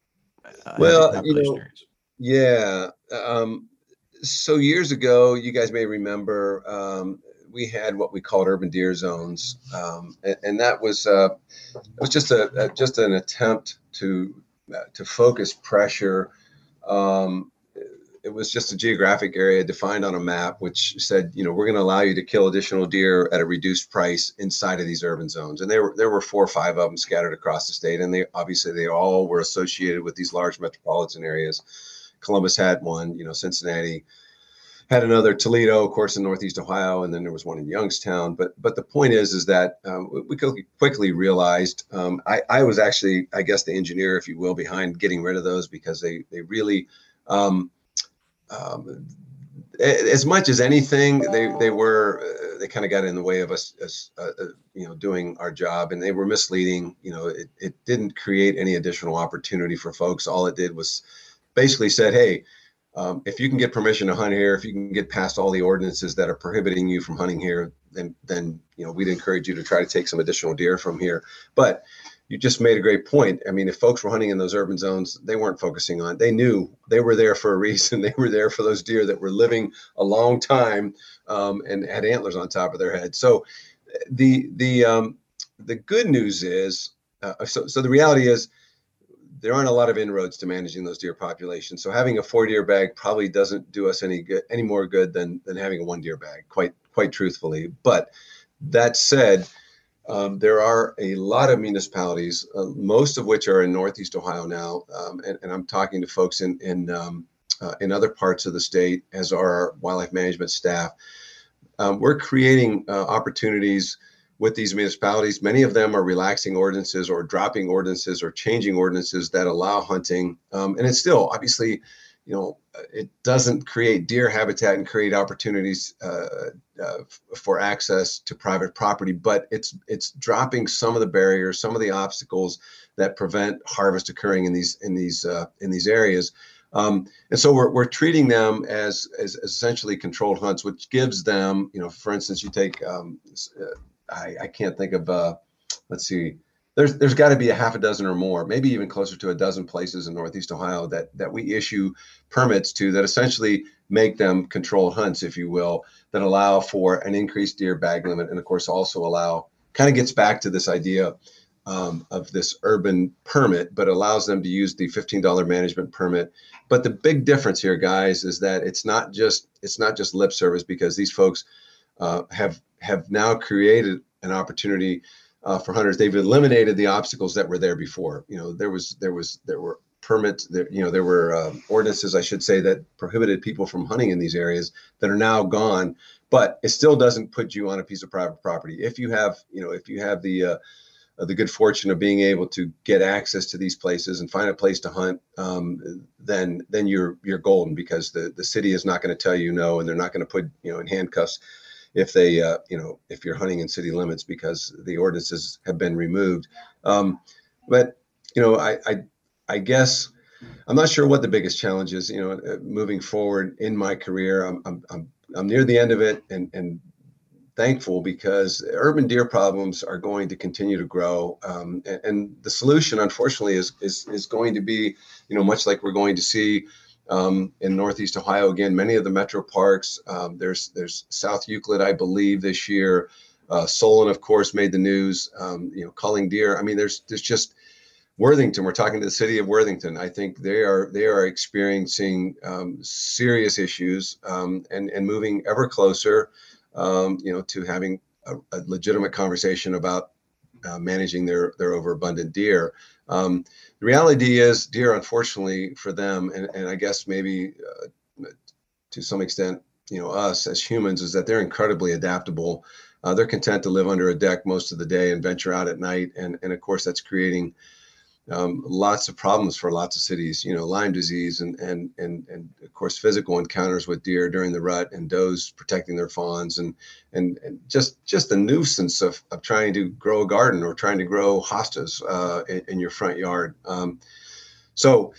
Uh, well, you know, yeah. Um, so years ago, you guys may remember um, we had what we called urban deer zones, um, and, and, that was uh, it was just a, a, just an attempt to uh, to focus pressure. Um, it was just a geographic area defined on a map, which said, you know, we're going to allow you to kill additional deer at a reduced price inside of these urban zones. And there were there were four or five of them scattered across the state, and they obviously they all were associated with these large metropolitan areas. Columbus had one, you know, Cincinnati, had another Toledo, of course, in Northeast Ohio, and then there was one in Youngstown. But but the point is, is that um, we quickly realized um, I, I was actually, I guess, the engineer, if you will, behind getting rid of those because they they really, um, um as much as anything, they they were uh, they kind of got in the way of us, us uh, uh, you know, doing our job, and they were misleading. You know, it it didn't create any additional opportunity for folks. All it did was basically said, hey um, if you can get permission to hunt here, if you can get past all the ordinances that are prohibiting you from hunting here, then then you know we'd encourage you to try to take some additional deer from here. But you just made a great point. I mean, if folks were hunting in those urban zones, they weren't focusing on. They knew they were there for a reason. They were there for those deer that were living a long time um, and had antlers on top of their head. So the the um, the good news is, uh, so so the reality is there aren't a lot of inroads to managing those deer populations. So having a four deer bag probably doesn't do us any good, any more good than than having a one deer bag. Quite quite truthfully. But that said, um, there are a lot of municipalities, uh, most of which are in Northeast Ohio now, um, and, and, I'm talking to folks in in um, uh, in other parts of the state, as are our wildlife management staff. Um, we're creating uh, opportunities with these municipalities. Many of them are relaxing ordinances or dropping ordinances or changing ordinances that allow hunting. Um, and it's still obviously, you know, it doesn't create deer habitat and create opportunities uh, uh, for access to private property, but it's it's dropping some of the barriers, some of the obstacles that prevent harvest occurring in these in these uh, in these areas. Um, and so we're, we're treating them as, as essentially controlled hunts, which gives them, you know, for instance, you take, um, uh, I, I can't think of, uh, let's see, there's there's got to be a half a dozen or more, maybe even closer to a dozen places in Northeast Ohio that that we issue permits to that essentially make them controlled hunts, if you will, that allow for an increased deer bag limit, and of course also allow kind of gets back to this idea um, of this urban permit, but allows them to use the $15 management permit. But the big difference here, guys, is that it's not just it's not just lip service because these folks uh, have have now created an opportunity uh, for hunters. They've eliminated the obstacles that were there before. You know, there was there was there were permits there you know there were um, ordinances i should say that prohibited people from hunting in these areas that are now gone but it still doesn't put you on a piece of private property if you have you know if you have the uh, the good fortune of being able to get access to these places and find a place to hunt, um, then then you're you're golden because the the city is not going to tell you no, and they're not going to put you know in handcuffs if they uh, you know if you're hunting in city limits because the ordinances have been removed. Um, but you know, I, I I guess I'm not sure what the biggest challenge is. You know, uh, moving forward in my career, I'm I'm I'm, I'm near the end of it, and and thankful because urban deer problems are going to continue to grow, um, and, and, the solution, unfortunately, is, is is going to be, you know, much like we're going to see um, in Northeast Ohio again. Many of the metro parks. Um, there's there's South Euclid, I believe, this year. Uh, Solon, of course, made the news. Um, you know, culling deer. I mean, there's there's just Worthington. We're talking to the city of Worthington. I think they are they are experiencing um, serious issues um, and and moving ever closer um, you know, to having a, a legitimate conversation about uh, managing their their overabundant deer. Um, the reality is, deer, unfortunately for them, and, and I guess maybe uh, to some extent, you know, us as humans, is that they're incredibly adaptable. Uh, they're content to live under a deck most of the day and venture out at night, and and of course that's creating um, lots of problems for lots of cities. You know, Lyme disease and and and and of course physical encounters with deer during the rut and does protecting their fawns and and, and just just the nuisance of, of trying to grow a garden or trying to grow hostas uh, in, in, your front yard. Um, so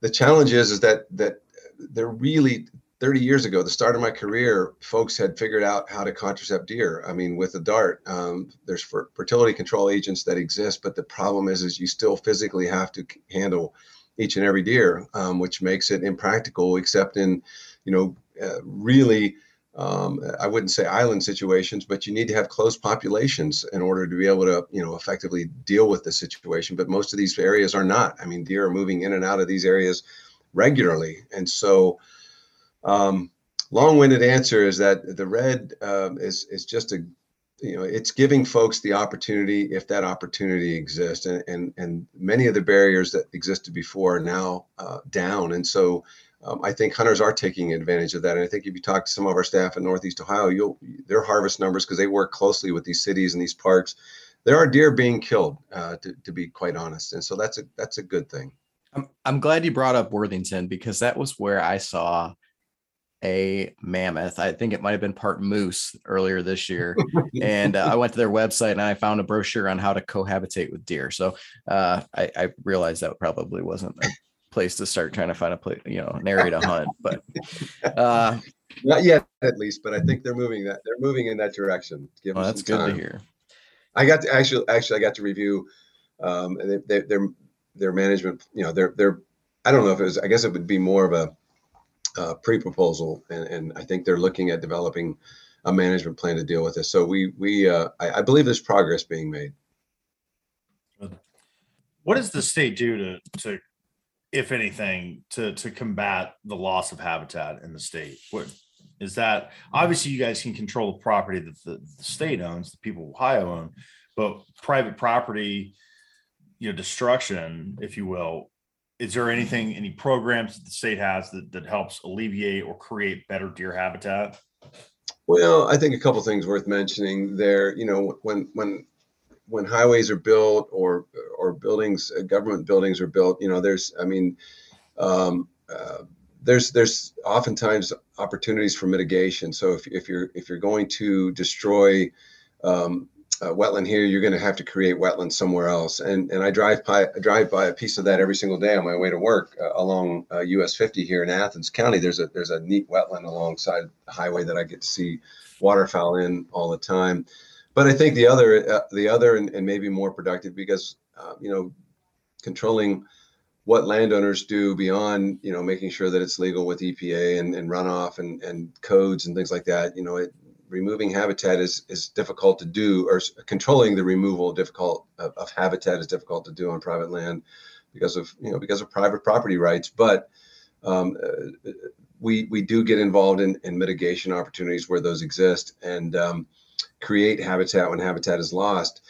the challenge is is that that they're really 30 years ago, the start of my career, folks had figured out how to contracept deer. I mean, with a dart, um, there's fertility control agents that exist, but the problem is, is you still physically have to handle each and every deer, um, which makes it impractical, except in, you know, uh, really, um, I wouldn't say island situations, but you need to have close populations in order to be able to, you know, effectively deal with the situation. But most of these areas are not. I mean, deer are moving in and out of these areas regularly, and so um, long-winded answer is that the red um, is is just a you know it's giving folks the opportunity if that opportunity exists and and, and many of the barriers that existed before are now uh, down. And so um, I think hunters are taking advantage of that. And I think if you talk to some of our staff in Northeast Ohio you'll their harvest numbers because they work closely with these cities and these parks there are deer being killed uh, to, to be quite honest. And so that's a that's a good thing. I'm, I'm glad you brought up Worthington because that was where I saw a mammoth. I think it might have been part moose earlier this year. and uh, I went to their website and I found a brochure on how to cohabitate with deer. So uh, I, I, realized that probably wasn't a place to start trying to find a place, you know, an area to hunt. But uh, not yet, at least. But I think they're moving that they're moving in that direction. Give well, that's good time. to hear. I got to actually actually I got to review um, they, they, their their management. You know, their their I don't know if it was. I guess it would be more of a uh, pre-proposal, and, and I think they're looking at developing a management plan to deal with this. So we we uh, I, I believe there's progress being made. What does the state do to to, if anything, to to combat the loss of habitat in the state? What is that? Obviously, you guys can control the property that the, the state owns, the people of Ohio own, but private property, you know, destruction, if you will, is there anything, any programs that the state has that, that helps alleviate or create better deer habitat? Well, I think a couple things worth mentioning there. You know, when when when highways are built or or buildings, uh, government buildings are built, you know, there's, I mean, um, uh, there's there's oftentimes opportunities for mitigation. So if, if you're if you're going to destroy um, a wetland here, you're going to have to create wetland somewhere else. And and I drive by drive by a piece of that every single day on my way to work uh, along uh, US 50 here in Athens County. There's a there's a neat wetland alongside the highway that I get to see waterfowl in all the time. But I think the other uh, the other and, and maybe more productive because uh, you know controlling what landowners do beyond you know making sure that it's legal with EPA and, and runoff and, and codes and things like that. You know, it, removing habitat is is difficult to do, or controlling the removal difficult of, of, habitat is difficult to do on private land because of you know because of private property rights. But um, uh, we we do get involved in, in mitigation opportunities where those exist and um, create habitat when habitat is lost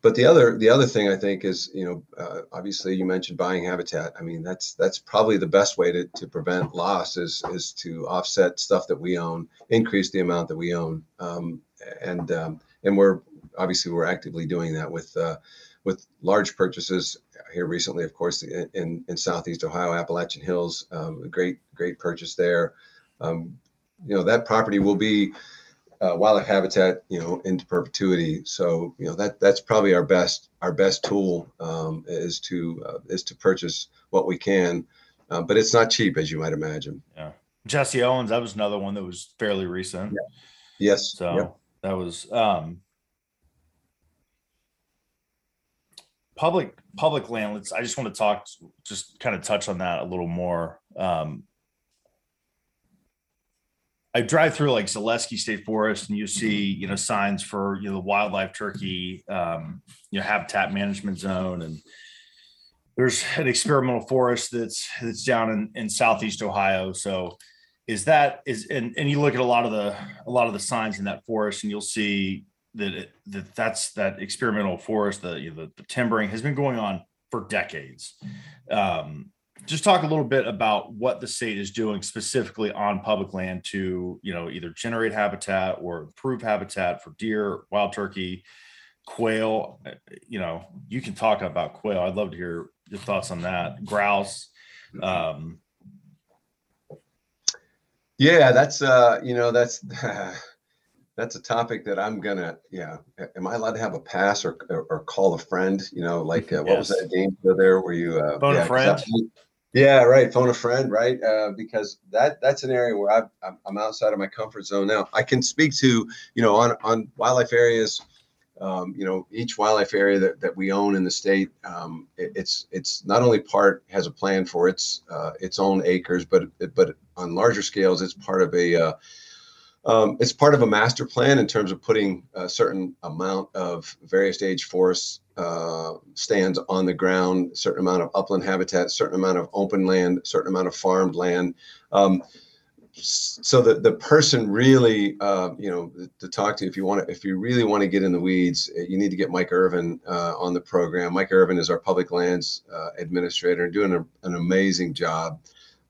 but the other the other thing I think is you know uh, obviously you mentioned buying habitat. I mean that's that's probably the best way to, to prevent loss is is to offset stuff that we own, increase the amount that we own, um, and um, and we're obviously we're actively doing that with uh, with large purchases here recently. Of course, in in Southeast Ohio, Appalachian Hills, um, a great great purchase there. Um, you know that property will be uh, wildlife habitat, you know, into perpetuity. So, you know, that that's probably our best our best tool um, is to uh, is to purchase what we can, uh, but it's not cheap as you might imagine. Yeah, Jesse Owens, that was another one that was fairly recent. Yeah. Yes. So yep. that was um, public public land. Let's. I just want to talk, just kind of touch on that a little more. Um, I drive through like Zaleski State Forest and you see, you know, signs for, you know, the wildlife turkey, um, you know, habitat management zone. And there's an experimental forest that's, that's down in, in Southeast Ohio. So is that is, and, and you look at a lot of the, a lot of the signs in that forest and you'll see that, it, that that's that experimental forest, the, you know, the, the timbering has been going on for decades. Um, just talk a little bit about what the state is doing specifically on public land to you know either generate habitat or improve habitat for deer wild turkey quail. You know you can talk about quail. I'd love to hear your thoughts on that. Grouse um, yeah that's uh you know that's that's a topic that i'm gonna yeah am i allowed to have a pass or or, or call a friend? You know like uh, what yes. was that game there where you uh phone yeah, a friend yeah, right. Phone a friend, right? Uh, because that that's an area where i am outside of my comfort zone now. I can speak to you know on on wildlife areas. Um, you know, each wildlife area that, that we own in the state, um, it, it's it's not only part has a plan for its uh, its own acres, but but on larger scales, it's part of a uh, um, it's part of a master plan in terms of putting a certain amount of various age forests uh, stands on the ground, certain amount of upland habitat, certain amount of open land, certain amount of farmed land. Um, so the, the person really, uh, you know, to talk to, if you want to, if you really want to get in the weeds, you need to get Mike Irvin uh, on the program. Mike Irvin is our public lands uh, administrator and doing a, an amazing job.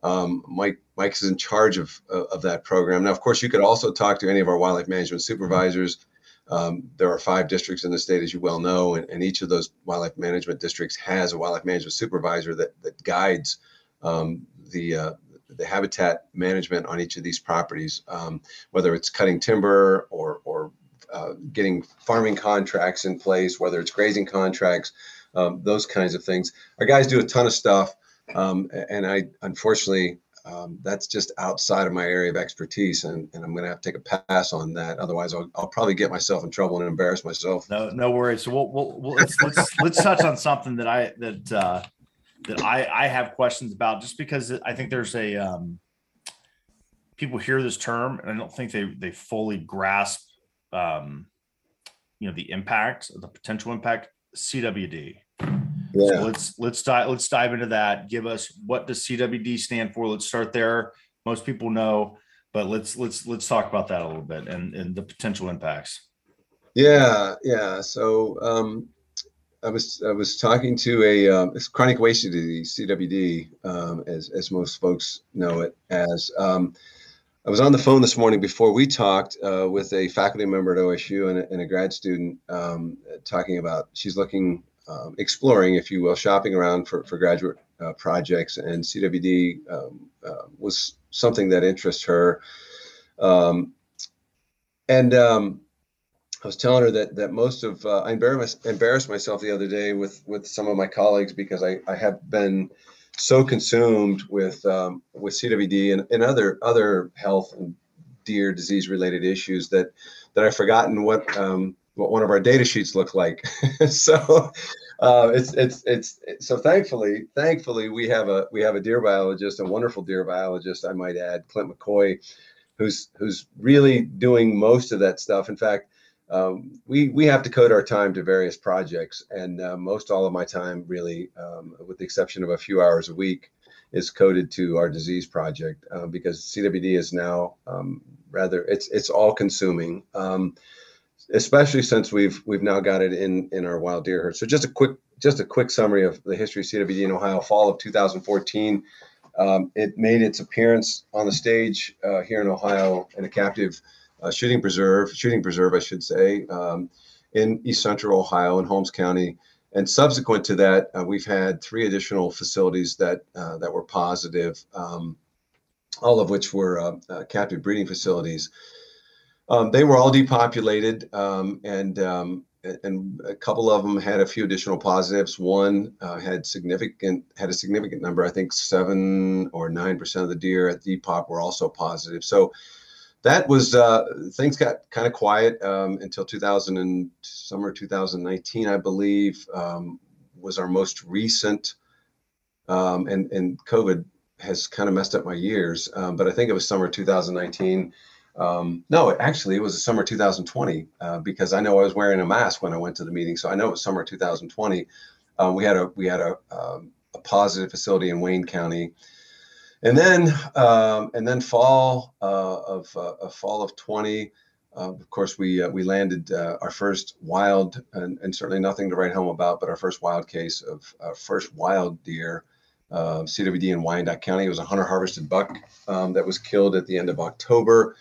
Um, Mike is in charge of of that program. Now, of course, you could also talk to any of our wildlife management supervisors. Um, there are five districts in the state, as you well know, and, and, each of those wildlife management districts has a wildlife management supervisor that that guides um, the uh, the habitat management on each of these properties, um, whether it's cutting timber or or uh, getting farming contracts in place, whether it's grazing contracts, um, those kinds of things. Our guys do a ton of stuff. Um, and I, unfortunately, um, that's just outside of my area of expertise, and, and I'm going to have to take a pass on that. Otherwise, I'll, I'll probably get myself in trouble and embarrass myself. No, no worries. So we'll, we'll, we'll let's, let's, let's touch on something that I that uh, that I I have questions about, just because I think there's a um, people hear this term, and I don't think they they fully grasp um, you know the impact, the potential impact. CWD. Yeah. So let's let's dive let's dive into that. Give us what does CWD stand for? Let's start there. Most people know, but let's let's let's talk about that a little bit and and the potential impacts. Yeah, yeah. So um, I was I was talking to a um, chronic wasting disease (CWD), um, as as most folks know it as. Um, I was on the phone this morning before we talked uh, with a faculty member at OSU and a, and a grad student um, talking about she's looking um, exploring, if you will, shopping around for, for graduate uh, projects, and CWD um, uh, was something that interests her. Um, and um, I was telling her that that most of uh, I embarrassed embarrassed myself the other day with with some of my colleagues because I I have been so consumed with um, with CWD and, and other other health and deer disease related issues that that I've forgotten what what one of our data sheets look like. so uh, it's, it's it's so thankfully thankfully we have a we have a deer biologist, a wonderful deer biologist, I might add, Clint McCoy, who's who's really doing most of that stuff. In fact, um, we we have to code our time to various projects, and uh, most all of my time, really, um, with the exception of a few hours a week, is coded to our disease project uh, because CWD is now um, rather it's it's all consuming, um, especially since we've we've now got it in in our wild deer herd. So just a quick just a quick summary of the history of CWD in Ohio. Fall of 2014, um, it made its appearance on the stage uh, here in Ohio in a captive uh, shooting preserve, shooting preserve, I should say, um, in East Central Ohio in Holmes County. And subsequent to that, uh, we've had three additional facilities that uh, that were positive, um, all of which were uh, uh, captive breeding facilities. Um, they were all depopulated, um, and um, and a couple of them had a few additional positives. One uh, had significant had a significant number. I think seven or nine percent of the deer at depop were also positive. So that was uh, things got kind of quiet um, until 2000 and summer 2019, I believe, um, was our most recent. Um, and and COVID has kind of messed up my years, um, but I think it was summer 2019. Um, no, actually, it was summer 2020 uh, because I know I was wearing a mask when I went to the meeting, so I know it was summer 2020. Um, we had a we had a, a positive facility in Wayne County. And then um, and then fall uh, of, uh, of fall of 20 uh, of course we uh, we landed our first wild and, and certainly nothing to write home about but our first wild case of our first wild deer cwd in wyandot county. It was a hunter harvested buck um, that was killed at the end of october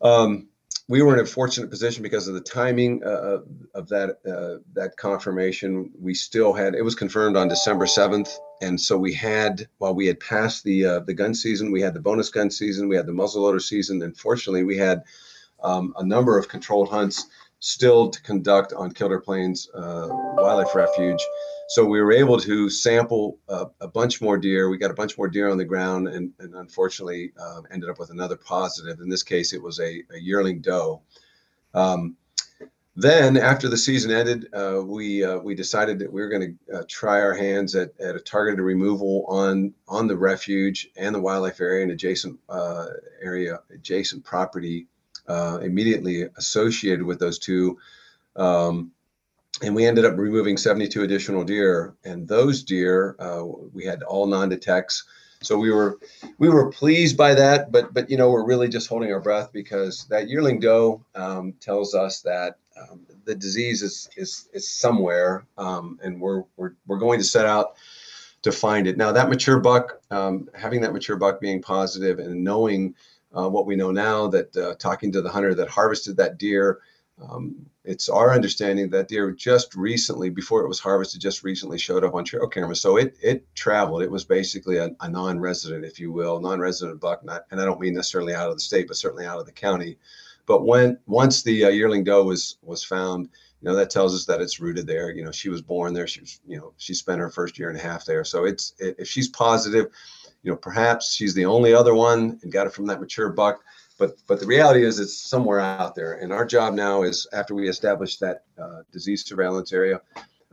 um, we were in a fortunate position because of the timing uh, of that uh, that confirmation. We still had it was confirmed on December seventh, and so we had while we had passed the uh, the gun season, we had the bonus gun season, we had the muzzleloader season, and fortunately, we had um, a number of controlled hunts still to conduct on Killdeer Plains uh, Wildlife Refuge. So we were able to sample a, a, bunch more deer. We got a bunch more deer on the ground, and, and unfortunately uh, ended up with another positive. In this case, it was a, a yearling doe. Um, then, after the season ended, uh, we uh, we decided that we were going to uh, try our hands at, at a targeted removal on on the refuge and the wildlife area and adjacent uh, area, adjacent property uh, immediately associated with those two. Um, and we ended up removing 72 additional deer and those deer uh, we had all non-detects so we were we were pleased by that but but you know we're really just holding our breath because that yearling doe um, tells us that um, the disease is is is somewhere um, and we're, we're we're going to set out to find it. Now that mature buck um, having that mature buck being positive and knowing uh, what we know now that uh, talking to the hunter that harvested that deer um, it's our understanding that deer just recently, before it was harvested, just recently showed up on trail cameras. So it it traveled. It was basically a, a non-resident, if you will, non-resident buck. Not, and I don't mean necessarily out of the state, but certainly out of the county. But when once the uh, yearling doe was was found, you know that tells us that it's rooted there. You know she was born there. She was you know she spent her first year and a half there. So it's if she's positive, you know perhaps she's the only other one and got it from that mature buck but but the reality is it's somewhere out there. And our job now is after we establish that uh, disease surveillance area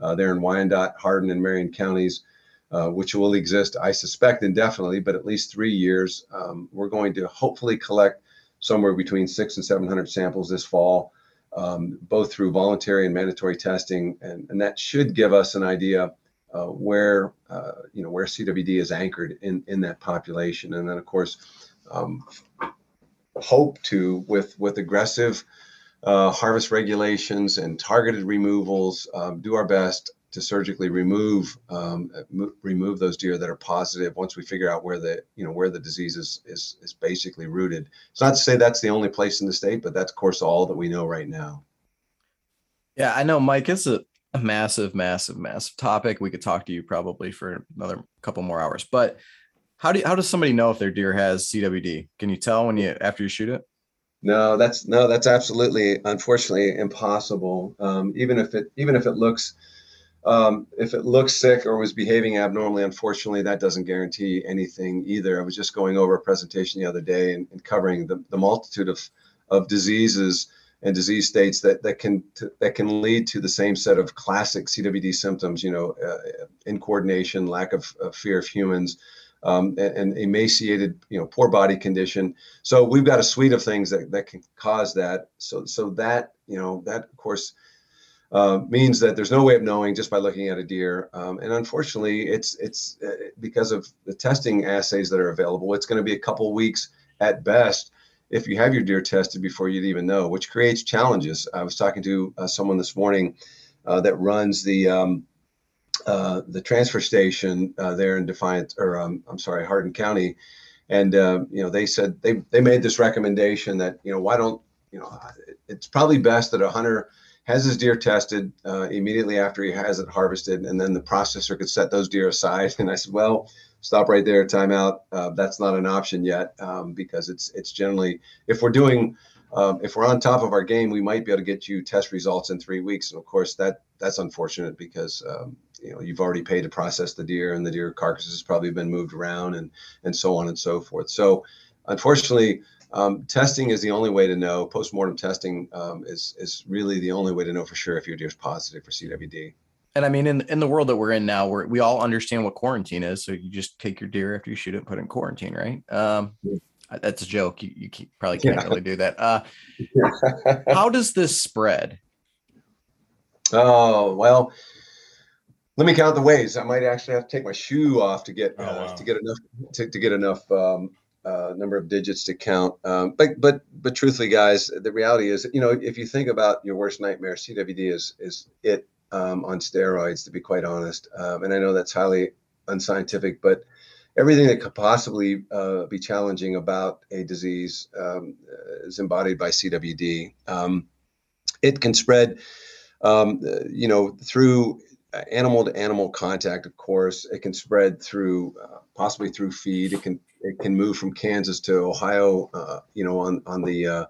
uh, there in wyandot hardin and marion counties uh, which will exist i suspect indefinitely but at least three years um, we're going to hopefully collect somewhere between six and 700 samples this fall um, both through voluntary and mandatory testing. And, and that should give us an idea uh, where uh, you know where CWD is anchored in in that population, and then of course um, hope to with with aggressive uh, harvest regulations and targeted removals um, do our best to surgically remove um, remove those deer that are positive once we figure out where the you know where the disease is, is is basically rooted it's not to say that's the only place in the state but that's of course all that we know right now yeah i know mike it's a massive, massive, massive topic. We could talk to you probably for another couple more hours. But how do how does somebody know if their deer has CWD? Can you tell when you after you shoot it? No, that's no, that's absolutely, unfortunately, impossible. Um, even if it even if it looks um, if it looks sick or was behaving abnormally, unfortunately, that doesn't guarantee anything either. I was just going over a presentation the other day and, and covering the, the multitude of of diseases and disease states that that can that can lead to the same set of classic CWD symptoms. You know, uh, incoordination, lack of, of fear of humans um, and, and, emaciated, you know, poor body condition. So we've got a suite of things that, that can cause that. So so that you know that of course uh, means that there's no way of knowing just by looking at a deer. Um, and unfortunately, it's it's uh, because of the testing assays that are available. It's going to be a couple weeks at best if you have your deer tested before you'd even know, which creates challenges. I was talking to uh, someone this morning uh, that runs the um, uh, the transfer station uh, there in Defiance, or um, I'm sorry, Hardin County, and uh, you know they said they they made this recommendation that you know why don't you know it's probably best that a hunter has his deer tested uh, immediately after he has it harvested, and then the processor could set those deer aside. And I said, well, stop right there, timeout. Uh, that's not an option yet um, because it's it's generally if we're doing um, if we're on top of our game, we might be able to get you test results in three weeks. And of course, that that's unfortunate because um, you know you've already paid to process the deer, and the deer carcass has probably been moved around, and and so on and so forth. So, unfortunately, um, testing is the only way to know. Postmortem testing um, is is really the only way to know for sure if your deer is positive for CWD. And I mean, in in the world that we're in now, where we all understand what quarantine is, so you just take your deer after you shoot it, and put it in quarantine, right? Um, that's a joke. You, you probably can't yeah. really do that. Uh, how does this spread? Oh well, let me count the ways. I might actually have to take my shoe off to get oh, uh, wow. to get enough to, to get enough um, uh, number of digits to count. Um, but but but truthfully, guys, the reality is, you know, if you think about your worst nightmare, CWD is is it um, on steroids. To be quite honest, um, and I know that's highly unscientific, but everything that could possibly uh, be challenging about a disease um, is embodied by CWD. Um, it can spread, um, you know, through animal to animal contact. Of course, it can spread through uh, possibly through feed. It can it can move from Kansas to Ohio, uh, you know, on on the uh,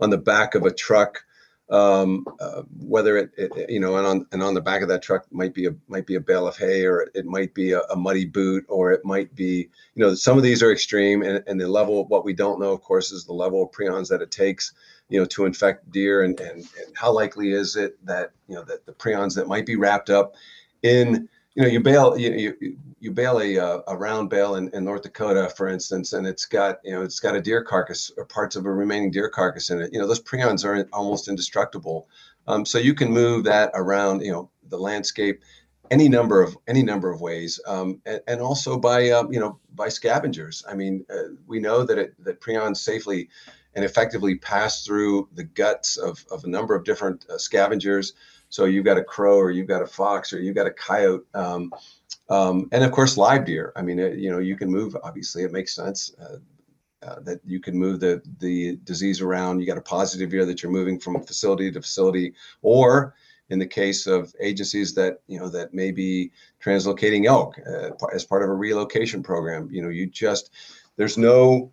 on the back of a truck um, uh, whether it, it, you know and on and on the back of that truck might be a might be a bale of hay or it might be a, a muddy boot or it might be you know some of these are extreme and, and the level what we don't know of course is the level of prions that it takes you know to infect deer and, and, and how likely is it that you know that the prions that might be wrapped up in you know, you bail you you, you bail a uh, a round bale in, in North Dakota, for instance, and it's got you know it's got a deer carcass or parts of a remaining deer carcass in it. You know, those prions are almost indestructible. Um, so you can move that around, you know, the landscape any number of any number of ways, um, and, and, also by um, you know by scavengers. I mean, uh, we know that it that prions safely and effectively pass through the guts of, of a number of different uh, scavengers. So you've got a crow, or you've got a fox, or you've got a coyote, um, um, and of course live deer. I mean, it, you know, you can move. Obviously, it makes sense. Uh, uh, that you can move the the disease around. You got a positive deer that you're moving from facility to facility, or in the case of agencies that you know that may be translocating elk uh, as part of a relocation program, you know, you just there's no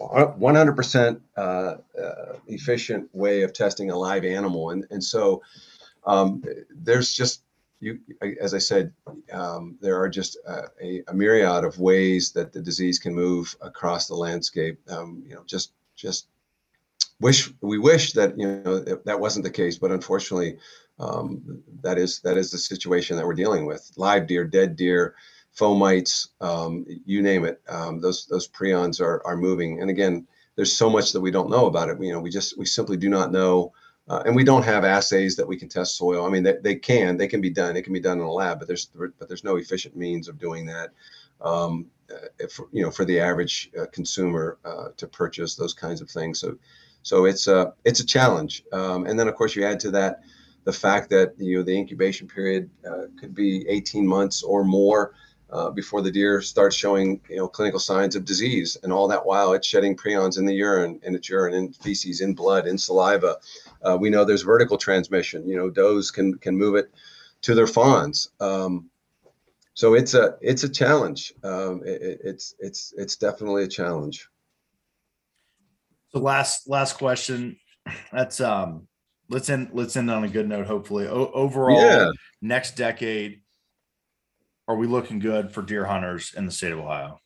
100% uh, uh, efficient way of testing a live animal, and and so um, there's just you, as I said, um, there are just a, a, myriad of ways that the disease can move across the landscape. Um, you know, just just wish we wish that you know that wasn't the case, but unfortunately, um, that is that is the situation that we're dealing with. Live deer, dead deer, fomites, um, you name it. Um, those those prions are are moving, and again, there's so much that we don't know about it. You know, we just we simply do not know uh, and we don't have assays that we can test soil. I mean, they, they can, they can be done. It can be done in a lab, but there's but there's no efficient means of doing that. Um, uh, if, you know, for the average uh, consumer uh, to purchase those kinds of things. So, so it's a it's a challenge. Um, and then of course you add to that the fact that you know the incubation period uh, could be 18 months or more. Uh, before the deer starts showing you know clinical signs of disease and all that while it's shedding prions in the urine in its urine in feces in blood in saliva uh, we know there's vertical transmission. You know, does can can move it to their fawns. Um, so it's a it's a challenge. Um, it, it's it's it's definitely a challenge. So last last question. That's um let's end let's end on a good note. Hopefully, o- overall, Yeah. next decade, are we looking good for deer hunters in the state of Ohio?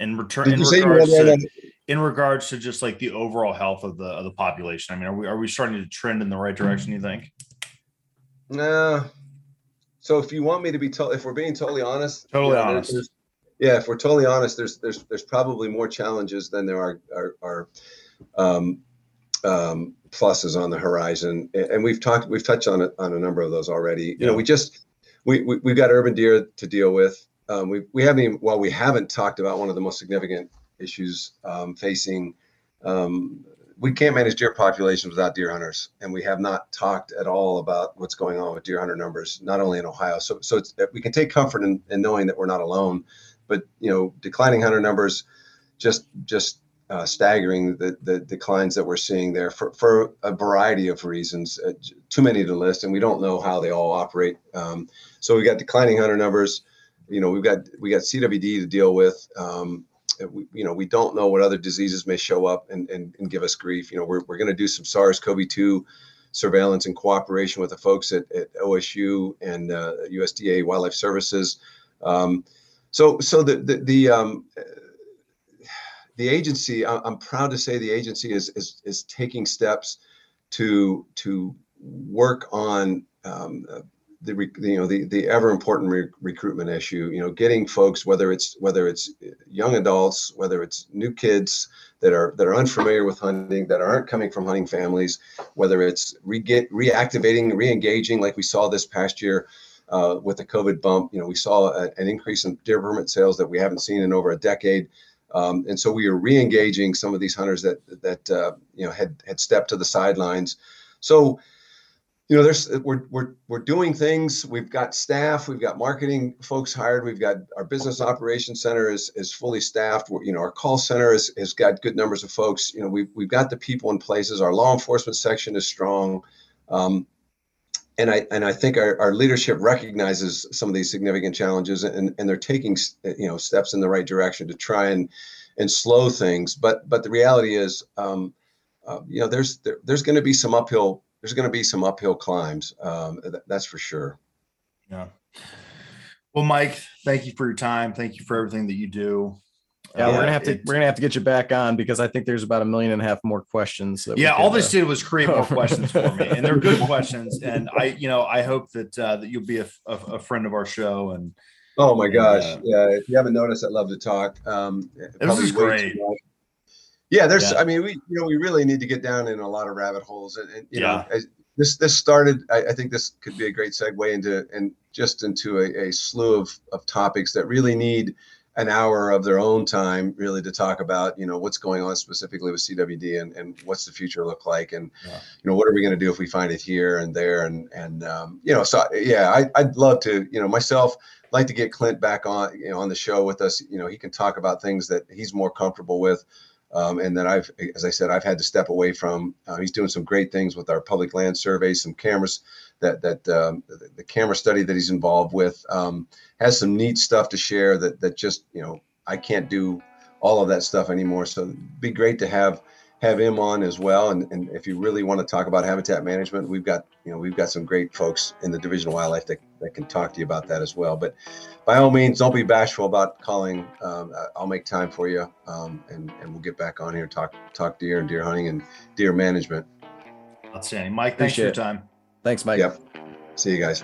In return, in you say you regards to, in regards to just like the overall health of the of the population. I mean, are we are we starting to trend in the right direction? You think? Nah. So if you want me to be told, if we're being totally honest, Totally there- honest. there's- Yeah, if we're totally honest, there's there's there's probably more challenges than there are are, are um, um, pluses on the horizon, and we've talked we've touched on it on a number of those already. You know, we just we, we we've got urban deer to deal with. Um, we we haven't even well we haven't talked about one of the most significant issues um, facing. Um, we can't manage deer populations without deer hunters, and we have not talked at all about what's going on with deer hunter numbers, not only in Ohio. So, so it's, we can take comfort in, in knowing that we're not alone, but you know, declining hunter numbers, just just uh, staggering the, the declines that we're seeing there for, for a variety of reasons. Uh, too many to list, and we don't know how they all operate. Um, so we've got declining hunter numbers. You know, we've got we got CWD to deal with. Um, we, you know, we don't know what other diseases may show up and, and, and give us grief. You know, we're, we're going to do some SARS-CoV-2 surveillance in cooperation with the folks at, at OSU and uh, USDA Wildlife Services. Um, so, so the the the, um, the agency, I'm proud to say the agency is is, is taking steps to to work on um, the you know the the ever important re- recruitment issue. You know, getting folks whether it's whether it's young adults, whether it's new kids that are that are unfamiliar with hunting, that aren't coming from hunting families, whether it's re- get, reactivating, re-engaging, like we saw this past year uh, with the COVID bump. You know, we saw a, an increase in deer permit sales that we haven't seen in over a decade. Um, and so we are re-engaging some of these hunters that that uh, you know had had stepped to the sidelines. So you know, there's we're we're we're doing things. We've got staff, we've got marketing folks hired, we've got our business operations center is is fully staffed. We're, you know, our call center is has got good numbers of folks. You know, we've we've got the people in places. Our law enforcement section is strong. Um, and I and I think our, our leadership recognizes some of these significant challenges and, and they're taking you know steps in the right direction to try and and slow things. But but the reality is, um, uh, you know, there's there, there's going to be some uphill there's going to be some uphill climbs. Um, th- that's for sure. Yeah. Well, Mike, thank you for your time. Thank you for everything that you do. Yeah, we're Uh, gonna have to we're gonna have to get you back on because I think there's about a million and a half more questions. That yeah, all this uh, did was create more questions for me, and they're good questions. And I, you know, I hope that uh, that you'll be a, a, a friend of our show. And Oh my gosh! Yeah. Yeah, if you haven't noticed, I love to talk. Um, probably is great. Yeah, there's. Yeah. I mean, we you know we really need to get down in a lot of rabbit holes, and, and you know, Yeah. as, this this started. I, I think this could be a great segue into and just into a, a slew of of topics that really need an hour of their own time really to talk about you know what's going on specifically with CWD and, and what's the future look like and Yeah. you know what are we going to do if we find it here and there and and um, you know so yeah I, I'd love to you know myself like to get Clint back on you know on the show with us you know he can talk about things that he's more comfortable with um, and that I've as I said I've had to step away from uh, he's doing some great things with our public land surveys some cameras that that um, the, the camera study that he's involved with um, has some neat stuff to share that that just you know I can't do all of that stuff anymore. So it'd be great to have have him on as well. And, and if you really want to talk about habitat management, we've got you know we've got some great folks in the Division of Wildlife that, that can talk to you about that as well. But by all means, don't be bashful about calling. Um, I'll make time for you, um, and and we'll get back on here and talk talk deer and deer hunting and deer management. outstanding, Mike. Thanks for your Appreciate it. time. Thanks, Mike. Yep. See you guys.